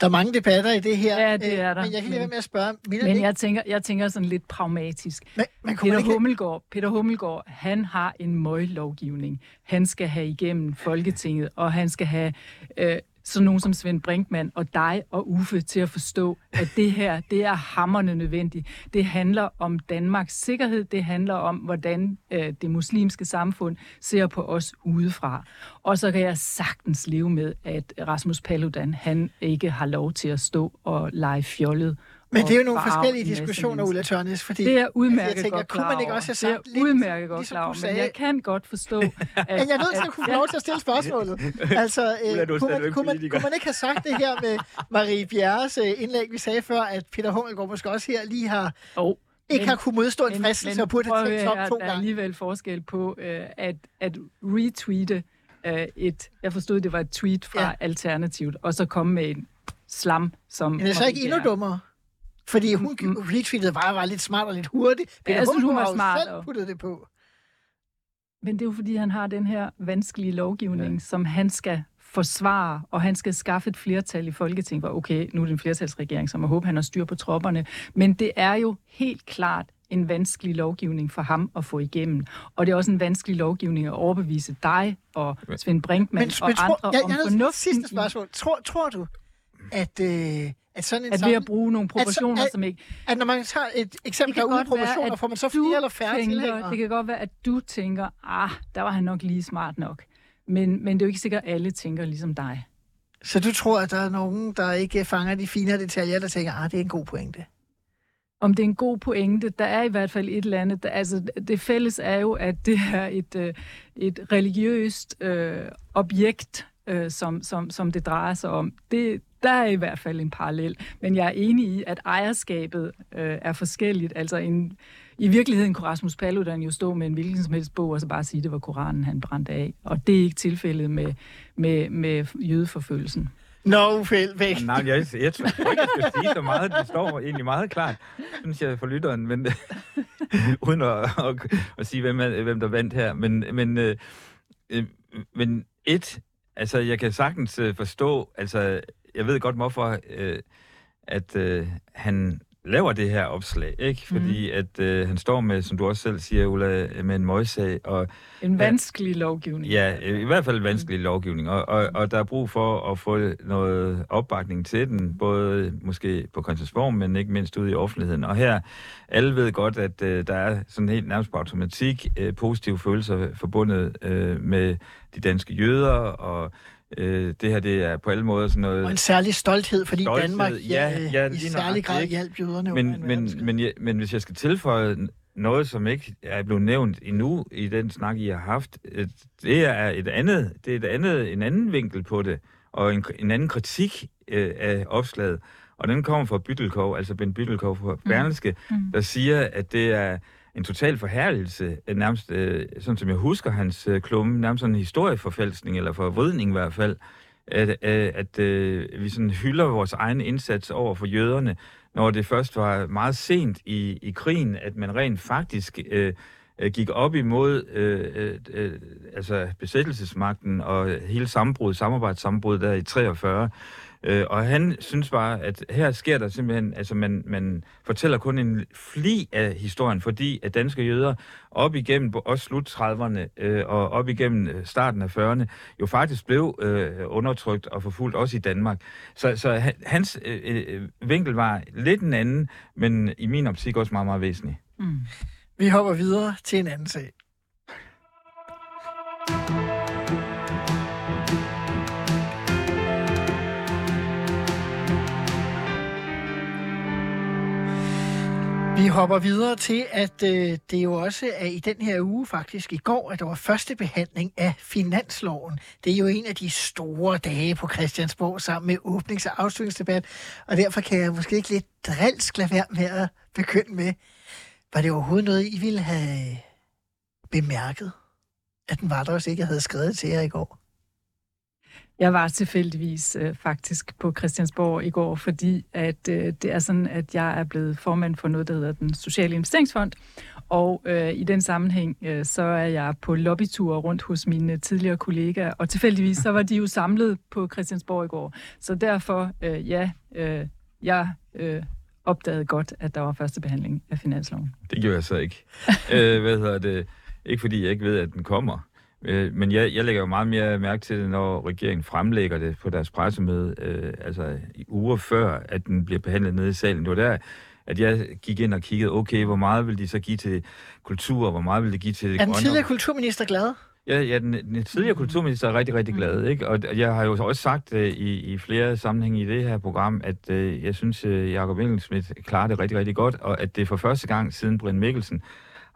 Der er mange debatter i det her. Ja, det er der. Men jeg kan lige være med at spørge, Men jeg tænker, jeg tænker sådan lidt pragmatisk. men, men Peter ikke... Hummelgaard, Peter Hummelgaard, han har en møglovgivning. Han skal have igennem Folketinget, og han skal have øh, sådan nogen som Svend Brinkmann og dig og Uffe til at forstå, at det her, det er hammerne nødvendigt. Det handler om Danmarks sikkerhed, det handler om, hvordan øh, det muslimske samfund ser på os udefra. Og så kan jeg sagtens leve med, at Rasmus Paludan, han ikke har lov til at stå og lege fjollet. Men det er jo og nogle forskellige diskussioner. Ulla Tørnes, fordi Det er udmærket altså, jeg tænker, godt kunne man ikke også have sagt det lidt, er udmærket godt ligesom klar over, men sagde- jeg kan godt forstå, at... Men jeg nødt til at kunne få lov til at stille spørgsmålet. Altså, øh, kunne, man, kunne, man, kunne man ikke have sagt det her med Marie Bjerres øh, indlæg, vi sagde før, at Peter Hummelgaard måske også her lige har Oh, ikke har kunne modstå en fristelse og burde have tænkt om to Der er gange. alligevel forskel på øh, at, at retweete øh, et... Jeg forstod, det var et tweet fra ja. Alternativet, og så komme med en slam, som... Men det er så ikke endnu dummere. Fordi hun Mm, mm. retweetede bare var lidt smart og lidt hurtigt. Peter jeg synes, hun Hummelgaard var smart, selv og- puttet det på. Men det er jo, fordi han har den her vanskelige lovgivning, ja. som han skal forsvare, og han skal skaffe et flertal i Folketinget, hvor okay, nu er det en flertalsregering, så man håber, han har styr på tropperne. Men det er jo helt klart en vanskelig lovgivning for ham at få igennem. Og det er også en vanskelig lovgivning at overbevise dig og Svend Brinkmann Men, og men tror, andre jeg, om jeg et fornuften sidste i, spørgsmål. Tror, tror du, at, øh, at sådan en at ved samling, at bruge nogle proportioner, at- som ikke... at når man tager et eksempel, der er uden være, proportioner, at får man så flere eller færre tænker, tilhængere? Det kan godt være, at du tænker, ah, der var han nok lige smart nok. Men, men det er jo ikke sikkert, at alle tænker ligesom dig. Så du tror, at der er nogen, der ikke fanger de fine detaljer, der tænker, ah, det er en god pointe. Om det er en god pointe, der er i hvert fald et eller andet. Der, altså, det fælles er jo, at det er et, øh, et religiøst øh, objekt, øh, som, som, som det drejer sig om. Det, der er i hvert fald en parallel. Men jeg er enig i, at ejerskabet øh, er forskelligt. Altså en, i virkeligheden kunne Rasmus Paludan jo stå med en hvilken som helst bog, og så bare sige, at det var Koranen, han brændte af. Og det er ikke tilfældet med, med, med jødeforfølgelsen. Nå, Uffe væk. Nej, jeg, jeg tror ikke, jeg skal sige så meget. Det står egentlig meget klart, synes jeg, for lytteren, men uden at, at, at sige, hvem, hvem der vandt her. Men, men, øh, øh, men et, altså, jeg kan sagtens øh, forstå, altså, jeg ved godt, hvorfor, øh, at øh, han laver det her opslag, ikke? Fordi mm. at øh, han står med, som du også selv siger, Ulla, med en møjsag, og En vanskelig lovgivning. Ja, i hvert fald vanskelig lovgivning, og, og, og der er brug for at få noget opbakning til den, både måske på Christiansborg, men ikke mindst ude i offentligheden. Og her, alle ved godt, at øh, der er sådan helt nærmest på automatik øh, positive følelser forbundet øh, med de danske jøder, og øh, det her det er på alle måder sådan noget... Og en særlig stolthed, fordi Stolthed, Danmark ja, ja, i lige særlig grad ikke? hjalp jøderne Men, en men, men, jeg, men hvis jeg skal tilføje noget, som ikke er blevet nævnt endnu i den snak, I har haft, øh, det er et andet, det er et andet, en anden vinkel på det, og en, en anden kritik øh, af opslaget. Og den kommer fra Byttelkov, altså Ben Byttelkov fra Berlingske, Mm. der siger, at det er en total forherligelse, øh, nærmest, øh, sådan som jeg husker hans øh, klumme, nærmest sådan en historieforfalskning, eller forvridning i hvert fald, at, at, at øh, vi sådan hylder vores egen indsats over for jøderne, når det først var meget sent i, i krigen, at man rent faktisk øh, øh gik op imod øh, øh, altså besættelsesmagten og hele sammenbrud, samarbejdssambrud der i 43. Øh, og han synes bare, at her sker der simpelthen, altså man, man fortæller kun en fli af historien, fordi at danske jøder op igennem også slut 30'erne øh, og op igennem øh, starten af 40'erne jo faktisk blev øh, undertrykt og forfulgt også i Danmark. Så, så hans øh, øh, vinkel var lidt en anden, men i min optik også meget, meget væsentlig. Mm. Vi hopper videre til en anden sag. Vi hopper videre til, at øh, det jo også er i den her uge, faktisk i går, at der var første behandling af finansloven. Det er jo en af de store dage på Christiansborg sammen med åbnings- og afslutningsdebat, og derfor kan jeg måske ikke lidt drilsk lade være med at begynde med. Var det overhovedet noget, I ville have bemærket, at den var der, også ikke jeg havde skrevet til jer i går? Jeg var tilfældigvis øh, faktisk på Christiansborg i går, fordi at øh, det er sådan, at jeg er blevet formand for noget, der hedder den Sociale Investeringsfond. Og øh, i den sammenhæng, øh, så er jeg på lobbytur rundt hos mine tidligere kollegaer, og tilfældigvis så var de jo samlet på Christiansborg i går. Så derfor, øh, ja, øh, jeg øh, opdagede godt, at der var første behandling af finansloven. Det gjorde jeg så ikke. øh, hvad hedder det? Ikke fordi jeg ikke ved, at den kommer. Øh, men jeg, jeg lægger jo meget mere mærke til det, når regeringen fremlægger det på deres pressemøde, øh, altså i uger før, at den bliver behandlet nede i salen. Det var der, at jeg gik ind og kiggede, okay, hvor meget vil de så give til kultur, og hvor meget vil de give til det Er den tidligere kulturminister glad? Ja, ja den, den tidligere kulturminister er rigtig, rigtig glad, ikke? Og jeg har jo også sagt uh, i, i flere sammenhænge i det her program, at uh, jeg synes, uh, Jacob Engelsmidt klarer det rigtig, rigtig godt, og at det for første gang siden Brian Mikkelsen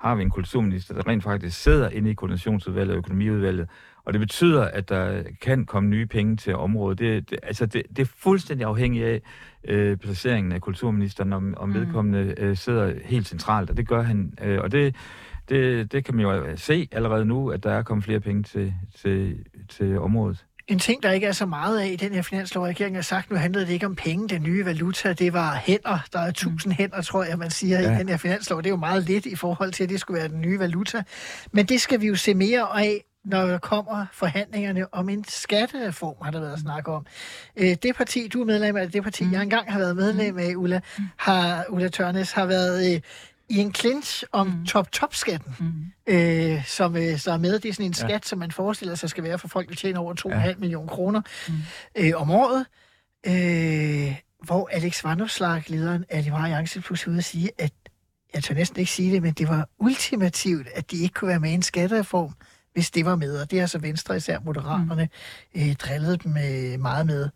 har vi en kulturminister, der rent faktisk sidder inde i koordinationsudvalget og økonomiudvalget, og det betyder, at der kan komme nye penge til området. Det, det, altså det, det er fuldstændig afhængigt af øh, placeringen af kulturministeren, om, om Mm. vedkommende øh, sidder helt centralt, og det gør han. Øh, og det, det, det kan man jo se allerede nu, at der er kommet flere penge til, til, til området. En ting, der ikke er så meget af i den her finanslov, regeringen har sagt, nu handlede det ikke om penge, den nye valuta, det var hænder. Der er tusind hænder, tror jeg, man siger ja. I den her finanslov. Det er jo meget lidt i forhold til, at det skulle være den nye valuta. Men det skal vi jo se mere af, når der kommer forhandlingerne om en skattereform, har der været snak om. Øh, Det parti, du er medlem af, det parti, jeg engang har været medlem af, Ulla, har, Ulla Tørnes, har været øh, i en clinch om Mm. top-top-skatten, Mm. øh, som øh, så er med. Det er sådan en Ja. skat, som man forestiller sig skal være for folk, der tjener over 2,5 Ja. ja. millioner kroner Mm. øh, om året. Øh, hvor Alex Vanopslagh, lederen af Liberale Alliance, pludselig ude at sige, at jeg tør næsten ikke sige det, men det var ultimativt, at de ikke kunne være med i en skattereform, hvis det var med. Og det har så Venstre, især Moderaterne, øh, drillet dem øh, meget med.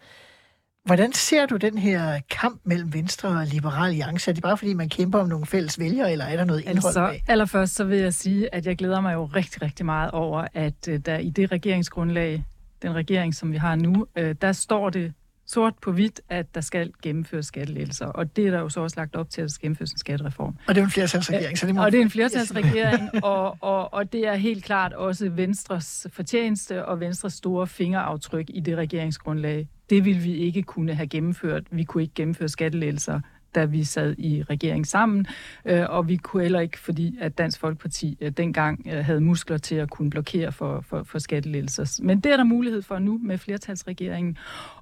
Hvordan ser du den her kamp mellem Venstre og Liberal Alliance? Er det bare fordi, man kæmper om nogle fælles vælgere, eller er der noget indhold Altså, bag? allerførst så vil jeg sige, at jeg glæder mig jo rigtig, rigtig meget over, at øh, der i det regeringsgrundlag, den regering, som vi har nu, øh, der står det sort på hvidt, at der skal gennemføres skattelettelser. Og det er der jo så også lagt op til, at der skal gennemføres en skattereform. Og det er en flertalsregering, så det må... Og det er en flertalsregering, og, og, og det er helt klart også Venstres fortjeneste og Venstres store fingeraftryk i det regeringsgrundlag. Det ville vi ikke kunne have gennemført. Vi kunne ikke gennemføre skattelettelser da vi sad i regering sammen, øh, og vi kunne heller ikke, fordi at Dansk Folkeparti øh, dengang øh, havde muskler til at kunne blokere for, for, for skattelettelser. Men det er der mulighed for nu med flertalsregeringen,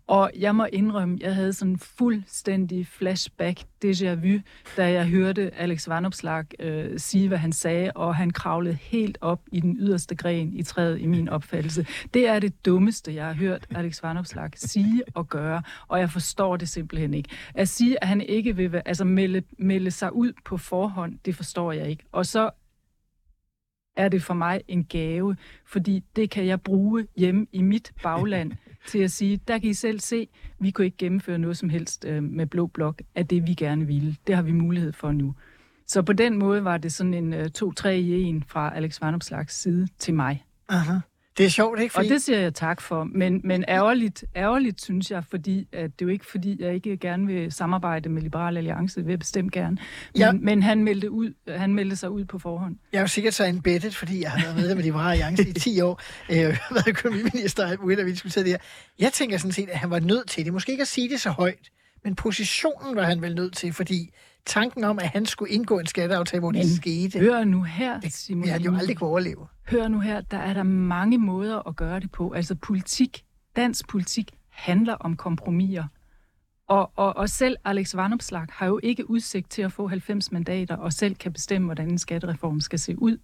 og jeg må indrømme, jeg havde sådan en fuldstændig flashback, déjà vu, da jeg hørte Alex Vanopslag øh, sige, hvad han sagde, og han kravlede helt op i den yderste gren i træet i min opfattelse. Det er det dummeste, jeg har hørt Alex Vanopslag sige og gøre, og jeg forstår det simpelthen ikke. At sige, at han ikke vil altså melde, melde sig ud på forhånd, det forstår jeg ikke. Og så er det for mig en gave, fordi det kan jeg bruge hjemme i mit bagland til at sige, der kan I selv se, vi kunne ikke gennemføre noget som helst øh, med Blå Blok af det, vi gerne ville. Det har vi mulighed for nu. Så på den måde var det sådan en øh, 2-3 i 1 fra Alex Vanopslags side til mig. Aha. Det er sjovt, ikke? Og det siger jeg tak for, men, men ærgerligt, ærgerligt synes jeg, fordi at det er jo ikke fordi, jeg ikke gerne vil samarbejde med Liberal Alliance, det vil jeg bestemt gerne. Men, Ja. men han, meldte ud, han meldte sig ud på forhånd. Jeg er jo sikkert så embeddet, fordi jeg har været med med Liberale Alliance i 10 år. Øh, Jeg har været økonomiminister og muligt, da vi diskuterede det her. Jeg tænker sådan set, at han var nødt til det. Måske ikke at sige det så højt, men positionen var han vel nødt til, fordi tanken om, at han skulle indgå en skatteaftale, hvor det Men skete, Hør nu her, Simon. vil han jo aldrig kunne overleve. Hør nu her, der er der mange måder at gøre det på. Altså politik, dansk politik handler om kompromiser. Og, og, og selv Alex Vanopslag har jo ikke udsigt til at få 90 mandater, og selv kan bestemme, hvordan en skattereform skal se ud.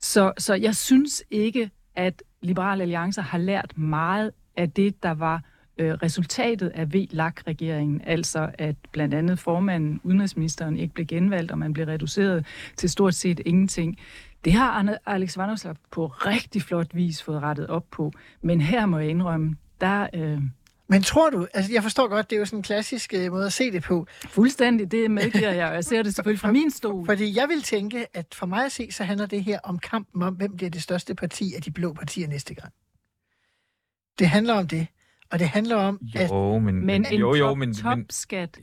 Så, så jeg synes ikke, at Liberale Alliancer har lært meget af det, der var øh, resultatet af V-LAK-regeringen, altså at blandt andet formanden, udenrigsministeren, ikke blev genvalgt, og man blev reduceret til stort set ingenting. Det har Alex Vanopslagh på rigtig flot vis fået rettet op på, men her må jeg indrømme, der øh, Men tror du, altså jeg forstår godt, det er jo sådan en klassisk øh, måde at se det på, fuldstændig, det medgiver jeg, og jeg ser det selvfølgelig fra min stol. fordi jeg vil tænke, at for mig at se, så handler det her om kampen om, hvem bliver det største parti af de blå partier næste gang. Det handler om det, og det handler om, at Jo, men, Men en jo, jo, top, men, men, topskat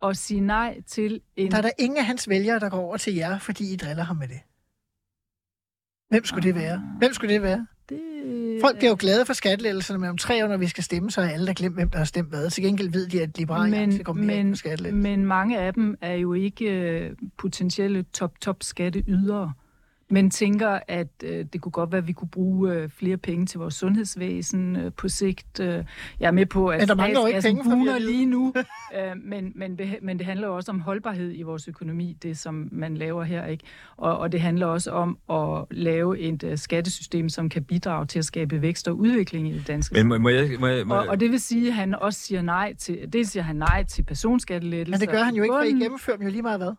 og sige nej til en... der er der ingen af hans vælgere, der går over til jer, fordi I driller ham med det. Hvem skulle det være? Hvem skulle det være? det, Folk bliver jo glade for skattelettelserne, men om tre år, når vi skal stemme, så er alle, der glemt, hvem der har stemt hvad. Til gengæld ved de, at liberale alliance går mere ind men, på skattelettelser. men mange af dem er jo ikke øh, potentielle top-top skatteydere, men tænker, at øh, det kunne godt være, at vi kunne bruge øh, flere penge til vores sundhedsvæsen øh, på sigt. Øh, jeg er med på, at Men der mangler jo ikke penge, vide. lige nu, øh, men, men, det- men det handler også om holdbarhed i vores økonomi, det som man laver her. ikke. Og, og det handler også om at lave et øh, skattesystem, som kan bidrage til at skabe vækst og udvikling i det danske men må, må jeg... Må, jeg- må, og, og det vil sige, at han også siger nej til, det siger han nej til personskattelettelser. Men det gør han jo ikke, for I gennemfører dem jo lige meget hvad.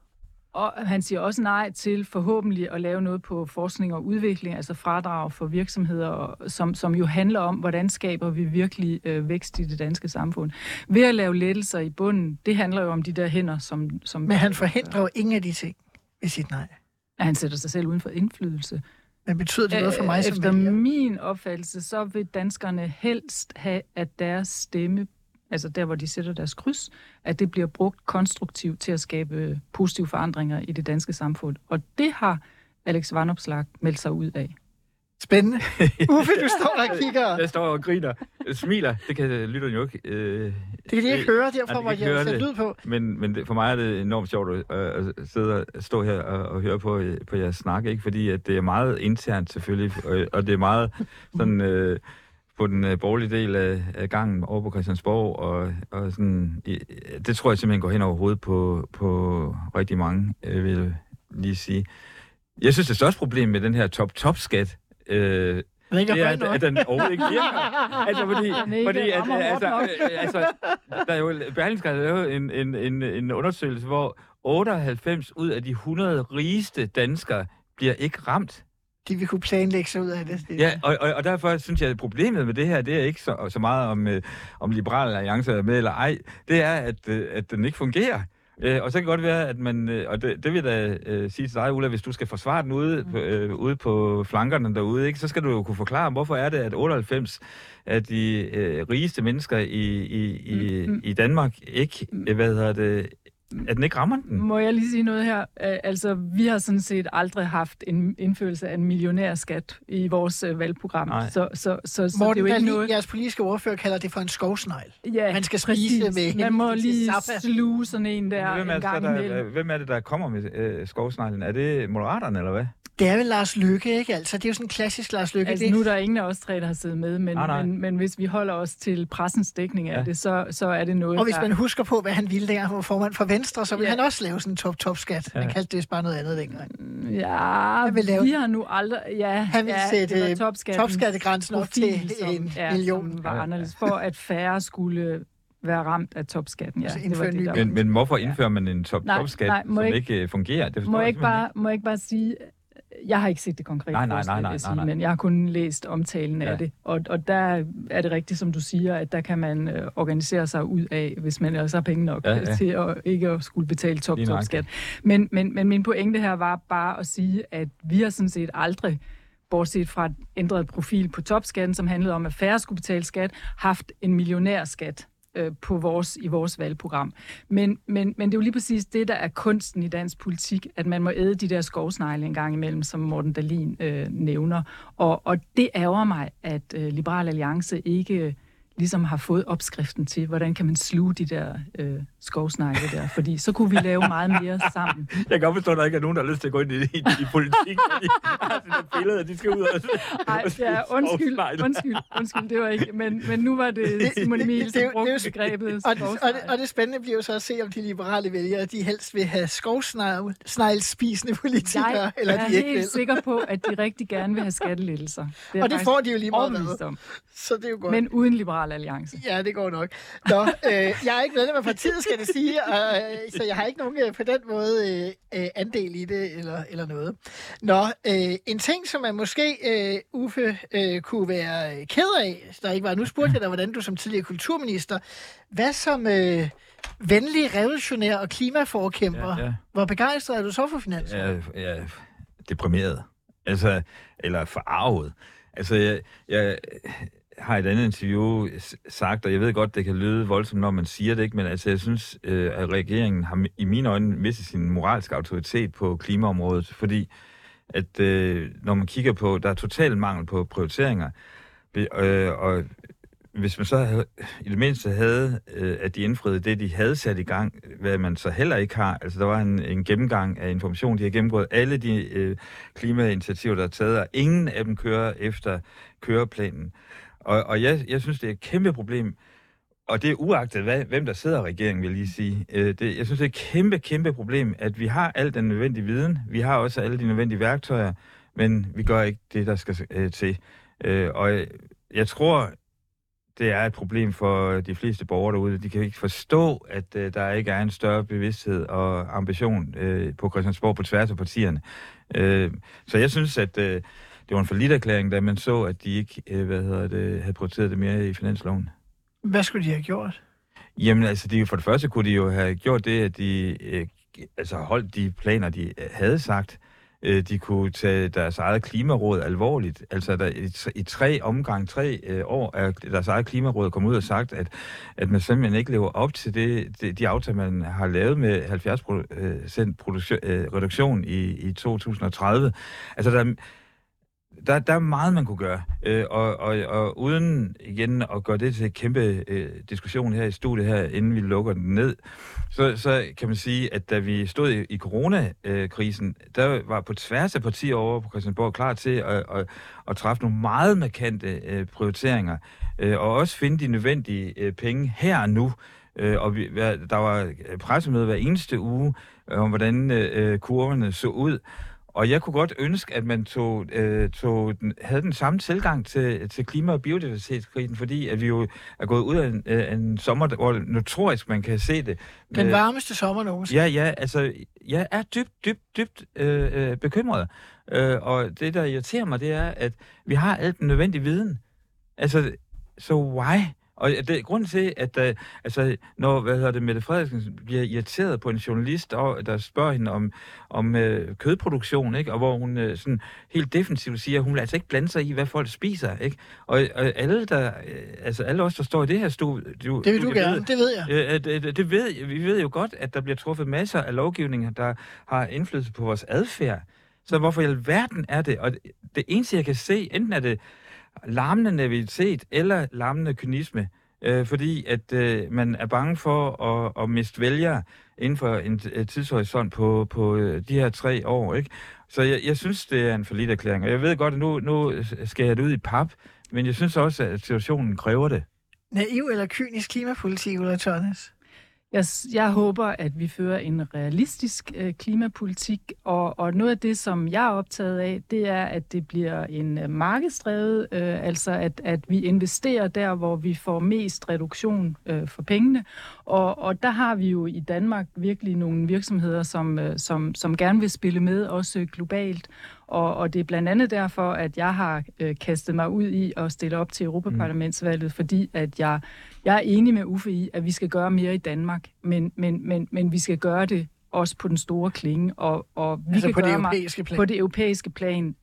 Og han siger også nej til forhåbentlig at lave noget på forskning og udvikling, altså fradrag for virksomheder, som, som jo handler om, hvordan skaber vi virkelig øh, vækst i det danske samfund. Ved at lave lettelser i bunden, det handler jo om de der hænder, som... som Men han forhindrer jo ingen af de ting ved sit nej. at han sætter sig selv uden for indflydelse. Men betyder det noget for mig Øh, som Efter vælger? min opfattelse, så vil danskerne helst have, at deres stemme, altså der, hvor de sætter deres kryds, at det bliver brugt konstruktivt til at skabe positive forandringer i det danske samfund. Og det har Alex Vanopslag meldt sig ud af. Spændende. Uffe, du står og kigger. Jeg står og griner. Jeg smiler. Det kan lytteren jo ikke. Øh, Det kan de ikke høre, derfor må jeg sætte det. lyd på. Men, men det, for mig er det enormt sjovt at, at sidde og stå her og, og høre på, øh, på jeres snak, ikke? fordi at det er meget internt selvfølgelig, og, og det er meget sådan, øh, på den øh, borgerlige del af, af gangen over på Christiansborg, og, og sådan, i, det tror jeg simpelthen går hen over hovedet på, på rigtig mange, øh, vil jeg lige sige. Jeg synes, det største problem med den her top-top-skat, øh, det er, at at, den overhovedet ikke virker. altså, fordi, ikke fordi at, hårdt altså, øh, altså, der er jo, Berlingske har lavet en, en, en, en undersøgelse, hvor 98 ud af de 100 rigeste danskere bliver ikke ramt. De vil kunne planlægge sig ud af det. Ja, og, og, og derfor synes jeg, at problemet med det her, det er ikke så, så meget om, øh, om liberale alliancer er med eller ej. Det er, at, øh, at den ikke fungerer. Øh, og så kan godt være, at man, øh, og det, det vil jeg da øh, sige til dig, Ulla, hvis du skal forsvare den ude, på, øh, ude på flankerne derude, ikke, så skal du jo kunne forklare, hvorfor er det, at 98 af de øh, rigeste mennesker i, i, i, Mm, mm. i Danmark ikke, øh, hvad hedder det, at den ikke rammer den. Må jeg lige sige noget her? Altså, vi har sådan set aldrig haft en indførelse af en millionærskat i vores øh, valgprogram. Nej. Så, så, så, så det er Morten jo ikke noget... jeres politiske ordfører, kalder det for en skovsnegl. Ja, Man skal spise med Man må lige sluge sådan en der hvem, er en gang der, imellem. hvem er det, der kommer med øh, skovsneglen? Er det Moderaterne, eller hvad? Det er vel Lars Lykke, ikke? Altså, det er jo sådan en klassisk Lars Lykke. Altså, det, nu er der ingen af os tre, der har siddet med, men, Nej, nej. men, men hvis vi holder os til pressens dækning af Ja. det, så, så er det noget, og hvis der... man husker på, hvad han ville der, han var formand for Venstre, så ville Ja. han også lave sådan en top-top-skat. Han Ja. kaldte det bare noget andet dengang. Ja, Han vil lave- vi har nu aldrig... Ja, Han vil ja, sætte, Topskattegrænsen op til som- en ja, million. Som var Ja. anderledes, for at færre skulle være ramt af topskatten. Ja, Altså det var det, der Men, men hvorfor indfører man en top Nej, topskat, nej, som jeg ikke øh, fungerer? Det forstår Må jeg, ikke bare, må jeg ikke bare sige, jeg har ikke set det konkrete Nej, nej, nej, nej, jeg nej, sige, nej. men jeg har kun læst omtalen Ja. af det. Og, og der er det rigtigt, som du siger, at der kan man øh, organisere sig ud af, hvis man ellers har penge nok Ja, ja, ja. til at ikke at skulle betale top, top skat. Men, men, men min pointe her var bare at sige, at vi har sådan set aldrig bortset fra et ændret profil på topskatten, som handlede om, at færre skulle betale skat, haft en millionærskat øh, på vores, i vores valgprogram. Men, men, men det er jo lige præcis det, der er kunsten i dansk politik, at man må æde de der skovsnegle en gang imellem, som Morten Dalin øh, nævner. Og, og det ærger mig, at øh, Liberal Alliance ikke øh, ligesom har fået opskriften til, hvordan kan man sluge de der øh, skovsnegle der, fordi så kunne vi lave meget mere sammen. Jeg kan godt forstå, at der ikke er nogen, der har lyst til at gå ind i, i, i politik. fordi jeg har sådan et billede, at de skal ud og... Nej, ja, undskyld, undskyld, undskyld, det var ikke, men, men nu var det Simon Emil, det er som brugte det er jo- begrebet Og det, og, det, og det spændende bliver jo så at se, om de liberale vælgere, de helst vil have skovsneglspisende politikere, Jeg eller er de ikke helt vil. sikker på, at de rigtig gerne vil have skattelettelser. Det er Og det får de jo lige meget om. Så det er jo godt. Men uden Liberal Alliance. Ja, det går nok. Nå, øh, jeg er ikke medlem af partiet, skal det sige, og, øh, så jeg har ikke nogen øh, på den måde øh, øh, andel i det eller, eller noget. Nå, øh, en ting, som man måske, øh, Uffe, øh, kunne være ked af, der ikke var, nu spurgte jeg dig, hvordan du som tidligere kulturminister, hvad som øh, venlig, revolutionær og klimaforkæmper, Ja, ja. hvor begejstret er du så for finansloven? Jeg, jeg er deprimeret. Altså, eller forarvet. Altså, jeg, jeg har i et andet interview sagt, og jeg ved godt, det kan lyde voldsomt, når man siger det, ikke? men altså, jeg synes, øh, at regeringen har i mine øjne mistet sin moralske autoritet på klimaområdet, fordi at øh, når man kigger på, der er total mangel på prioriteringer, øh, og hvis man så havde, i det mindste havde, øh, at de indfriede det, de havde sat i gang, hvad man så heller ikke har. Altså, der var en, en gennemgang af information. De har gennemgået alle de øh, klimainitiativer, der er taget, og ingen af dem kører efter køreplanen. Og, og jeg, jeg synes, det er et kæmpe problem, og det er uagtet, hvad, hvem der sidder i regeringen, vil jeg lige sige. Øh, det, jeg synes, det er et kæmpe, kæmpe problem, at vi har al den nødvendige viden. Vi har også alle de nødvendige værktøjer, men vi gør ikke det, der skal øh, til. Øh, og jeg, jeg tror, det er et problem for de fleste borgere derude. De kan ikke forstå, at øh, der ikke er en større bevidsthed og ambition øh, på Christiansborg på tværs af partierne. Øh, så jeg synes, at øh, det var en forlitterklæring, da man så, at de ikke øh, hvad hedder det, havde prioriteret det mere i finansloven. Hvad skulle de have gjort? Jamen altså, de, for det første kunne de jo have gjort det, at de øh, altså holdt de planer, de øh, havde sagt. Øh, de kunne tage deres eget klimaråd alvorligt. Altså, der, i, tre- i tre omgang, tre øh, år, er deres eget klimaråd kommet ud og sagt, at, at man simpelthen ikke lever op til det, det, de aftaler, man har lavet med 70 procent produktion, øh, reduktion i, i 2030. Altså, der, der, der er meget, man kunne gøre. Øh, og, og, og uden igen at gøre det til en kæmpe øh, diskussion her i studiet her, inden vi lukker den ned, så, så kan man sige, at da vi stod i, i coronakrisen, der var på tværs af partier over på Christiansborg klar til at, at, at træffe nogle meget markante øh, prioriteringer, øh, og også finde de nødvendige øh, penge her og nu. Øh, og vi, der var pressemøde hver eneste uge øh, om, hvordan øh, øh kurverne så ud. Og jeg kunne godt ønske, at man tog, øh, tog den, havde den samme tilgang til, til klima- og biodiversitetskrisen, fordi at vi jo er gået ud af en, øh, en sommer, hvor notorisk man kan se det. Den Øh, varmeste sommer nogensinde. Ja, ja, altså, jeg er dybt, dybt, dybt øh, øh, bekymret. Øh, og det, der irriterer mig, det er, at vi har alt den nødvendige viden. Altså, så why? Og det grunden til, at uh, altså, når hvad hedder det, Mette Frederiksen bliver irriteret på en journalist, og, der spørger hende om, om øh, kødproduktion, ikke? og hvor hun øh, sådan helt defensivt siger, at hun vil altså ikke blande sig i, hvad folk spiser. Ikke? Og, og alle, der, øh, altså, alle os, der står i det her studie... Det vil du gerne, det ved jeg. Det, det, det ved, vi ved jo godt, at der bliver truffet masser af lovgivninger, der har indflydelse på vores adfærd. Så hvorfor i alverden er det? Og det, det eneste, jeg kan se, enten er det larmende naivitet eller larmende kynisme, øh, fordi at øh, man er bange for at, at miste vælgere inden for en tidshorisont på, på øh, de her tre år. Ikke? Så jeg, jeg synes, det er en forlidt erklæring. Og jeg ved godt, at nu, nu skal jeg det ud i pap, men jeg synes også, at situationen kræver det. Naiv eller kynisk klimapolitik, Ulla Tørnes? Jeg, jeg håber, at vi fører en realistisk øh, klimapolitik, og, og noget af det, som jeg er optaget af, det er, at det bliver en øh, markedsdrevet, øh, altså at, at vi investerer der, hvor vi får mest reduktion øh, for pengene, Og, og der har vi jo i Danmark virkelig nogle virksomheder, som, øh, som, som gerne vil spille med, også globalt. Og, og det er blandt andet derfor, at jeg har øh, kastet mig ud i at stille op til Europaparlamentsvalget, fordi at jeg, jeg er enig med Uffe i, at vi skal gøre mere i Danmark, men, men, men, men vi skal gøre det også på den store klinge, og, og vi Altså kan på det gøre europæiske plan. på det europæiske plan,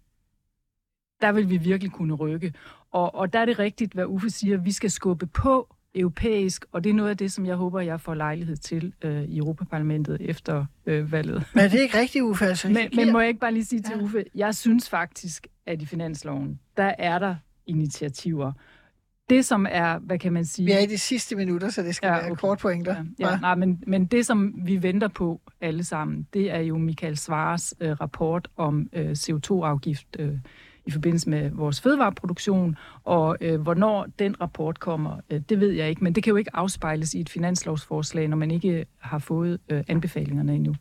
der vil vi virkelig kunne rykke. Og, og der er det rigtigt, hvad Uffe siger, vi skal skubbe på europæisk, og det er noget af det, som jeg håber, jeg får lejlighed til øh, i Europaparlamentet efter øh, valget. Men er det ikke rigtigt, Uffe? Altså, Men, men må jeg ikke bare lige sige til Ja. Uffe, jeg synes faktisk, at i finansloven, der er der initiativer. Det, som er, hvad kan man sige... Vi er i de sidste minutter, så det skal Ja, ja, være okay. kort pointer. Ja, ja, nej, men, men det, som vi venter på alle sammen, det er jo Michael Svares øh, rapport om øh, CO2-afgift øh, i forbindelse med vores fødevareproduktion, og øh, hvornår den rapport kommer, øh, det ved jeg ikke, men det kan jo ikke afspejles i et finanslovsforslag, når man ikke har fået øh, anbefalingerne endnu.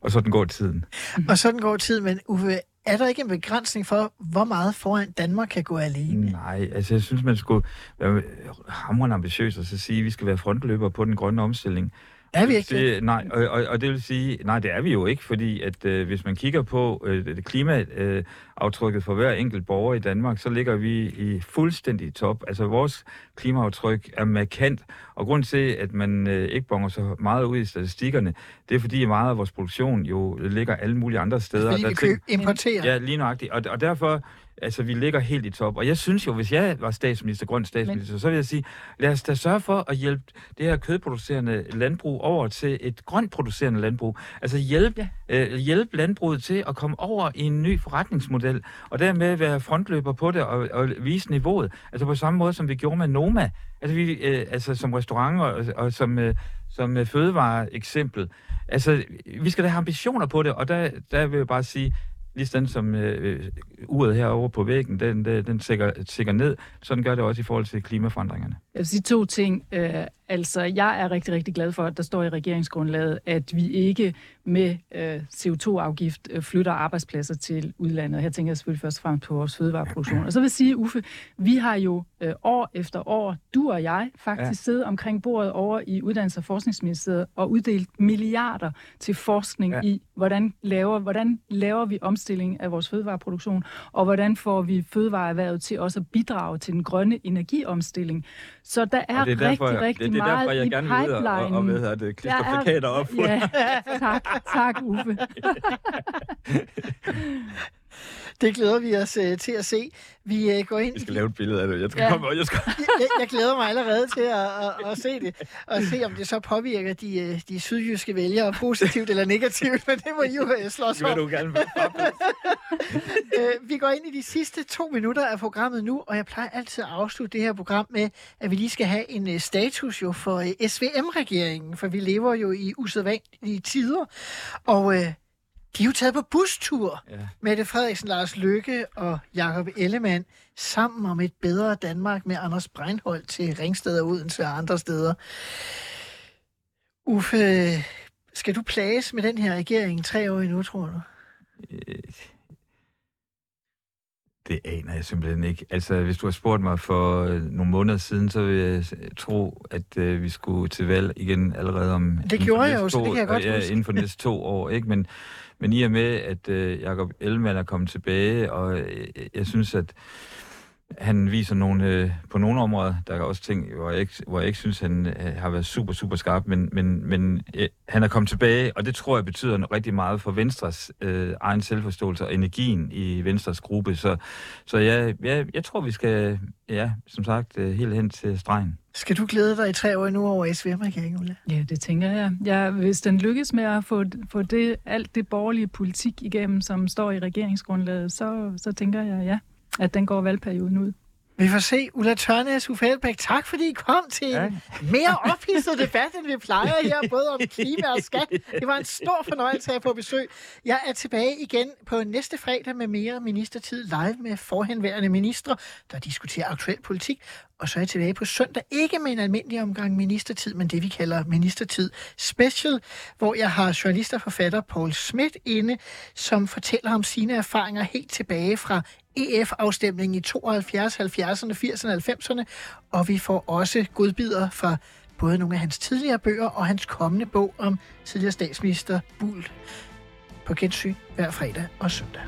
Og sådan går tiden. Og sådan går tid, men Uffe, er der ikke en begrænsning for, hvor meget foran Danmark kan gå alene? Nej, altså jeg synes, man skulle være hamrende ambitiøs og så sige, at vi skal være frontløber på den grønne omstilling. Er vi ikke det? Nej, og, og, og det vil sige, nej, det er vi jo ikke, fordi at øh, hvis man kigger på øh, klimaaftrykket for hver enkelt borger i Danmark, så ligger vi i fuldstændig top. Altså vores klimaaftryk er markant, og grund til, at man øh, ikke bonger så meget ud i statistikkerne, det er fordi meget af vores produktion jo ligger alle mulige andre steder. Fordi Der vi er ting- køb, importerer. Ja, lige nøjagtigt. Og, og derfor, altså, vi ligger helt i top. Og jeg synes jo, hvis jeg var statsminister, grøn statsminister, Men... så vil jeg sige, lad os da sørge for at hjælpe det her kødproducerende landbrug over til et grønt producerende landbrug. Altså hjælpe, ja. øh, hjælpe landbruget til at komme over i en ny forretningsmodel, og dermed være frontløber på det og, og vise niveauet. Altså på samme måde, som vi gjorde med Noma. Altså, vi, øh, altså som restaurant og, og som, øh, som øh, fødevare eksempel. Altså, vi skal da have ambitioner på det, og der, der vil jeg bare sige, lige sådan som øh, øh, uret herovre på væggen, den, den, den sikker, sikker ned, sådan gør det også i forhold til klimaforandringerne. Jeg vil sige to ting. Øh, altså, jeg er rigtig, rigtig glad for, at der står i regeringsgrundlaget, at vi ikke med øh, CO2-afgift øh, flytter arbejdspladser til udlandet. Her tænker jeg selvfølgelig først og fremmest på vores fødevareproduktion. Og så vil sige, Uffe, vi har jo øh, år efter år, du og jeg, faktisk ja. siddet omkring bordet over i Uddannelses- og Forskningsministeriet og uddelt milliarder til forskning ja. I, hvordan laver, hvordan laver vi omstilling af vores fødevareproduktion, og hvordan får vi fødevareerhvervet til også at bidrage til den grønne energiomstilling. Så der er, Og det er derfor, rigtig, rigtig det, det er derfor, jeg gerne vil og, og, hvad hedder det, klister er- plakater op. Ja, tak, tak Uffe. Det glæder vi os uh, til at se. Vi uh, går ind Jeg i skal lave et billede af det. Jeg skal Ja. komme, jeg skal... jeg, jeg glæder mig allerede til at, at, at se det, og se om det så påvirker de, øh, de sydjyske vælgere positivt eller negativt, men det må I jo øh, slås om. du gerne være Øh, vi går ind i de sidste to minutter af programmet nu, og jeg plejer altid at afslutte det her program med, at vi lige skal have en øh, status jo for øh, SVM-regeringen, for vi lever jo i usædvanlige tider, og øh, de er jo taget på bustur. Ja. Mette Frederiksen, Lars Løkke og Jakob Ellemann sammen om et bedre Danmark med Anders Breinholt til Ringsted og Odense og andre steder. Uffe, skal du plages med den her regering tre år endnu, tror du? Øh, Det aner jeg simpelthen ikke. Altså, hvis du har spurgt mig for øh, nogle måneder siden, så vil jeg tro, at øh, vi skulle til valg igen allerede om... for gjorde jeg jo, så det kan jeg godt ja, huske. inden for de næste to år, ikke? Men, men i og med, at øh, Jacob Ellemann er kommet tilbage, og øh, jeg synes, at han viser nogle, øh, på nogle områder, der er også ting, hvor jeg ikke, hvor jeg ikke synes, han øh, har været super, super skarp, men, men, men øh, han er kommet tilbage, og det tror jeg betyder rigtig meget for Venstres øh, egen selvforståelse og energien i Venstres gruppe. Så, så jeg, jeg, jeg tror, vi skal, ja, som sagt, øh, helt hen til stregen. Skal du glæde dig i tre år endnu over SVM-regeringen, Ulla? Ja, det tænker jeg. Ja, hvis den lykkes med at få, få det, alt det borgerlige politik igennem, som står i regeringsgrundlaget, så, så tænker jeg, ja, at den går valgperioden ud. Vi får se. Ulla Tørnes, Uffe Elbæk, tak fordi I kom til Ja. en mere ophidset debat, end vi plejer her, både om klima og skat. Det var en stor fornøjelse at få besøg. Jeg er tilbage igen på næste fredag med mere ministertid live med forhenværende ministre, der diskuterer aktuel politik. Og så er jeg tilbage på søndag, ikke med en almindelig omgang ministertid, men det vi kalder ministertid special, hvor jeg har journalist og forfatter Paul Schmidt inde, som fortæller om sine erfaringer helt tilbage fra EF-afstemningen i 72, 70'erne, 80'erne og 90'erne. Og vi får også godbidder fra både nogle af hans tidligere bøger og hans kommende bog om tidligere statsminister Bull. På gensyn hver fredag og søndag.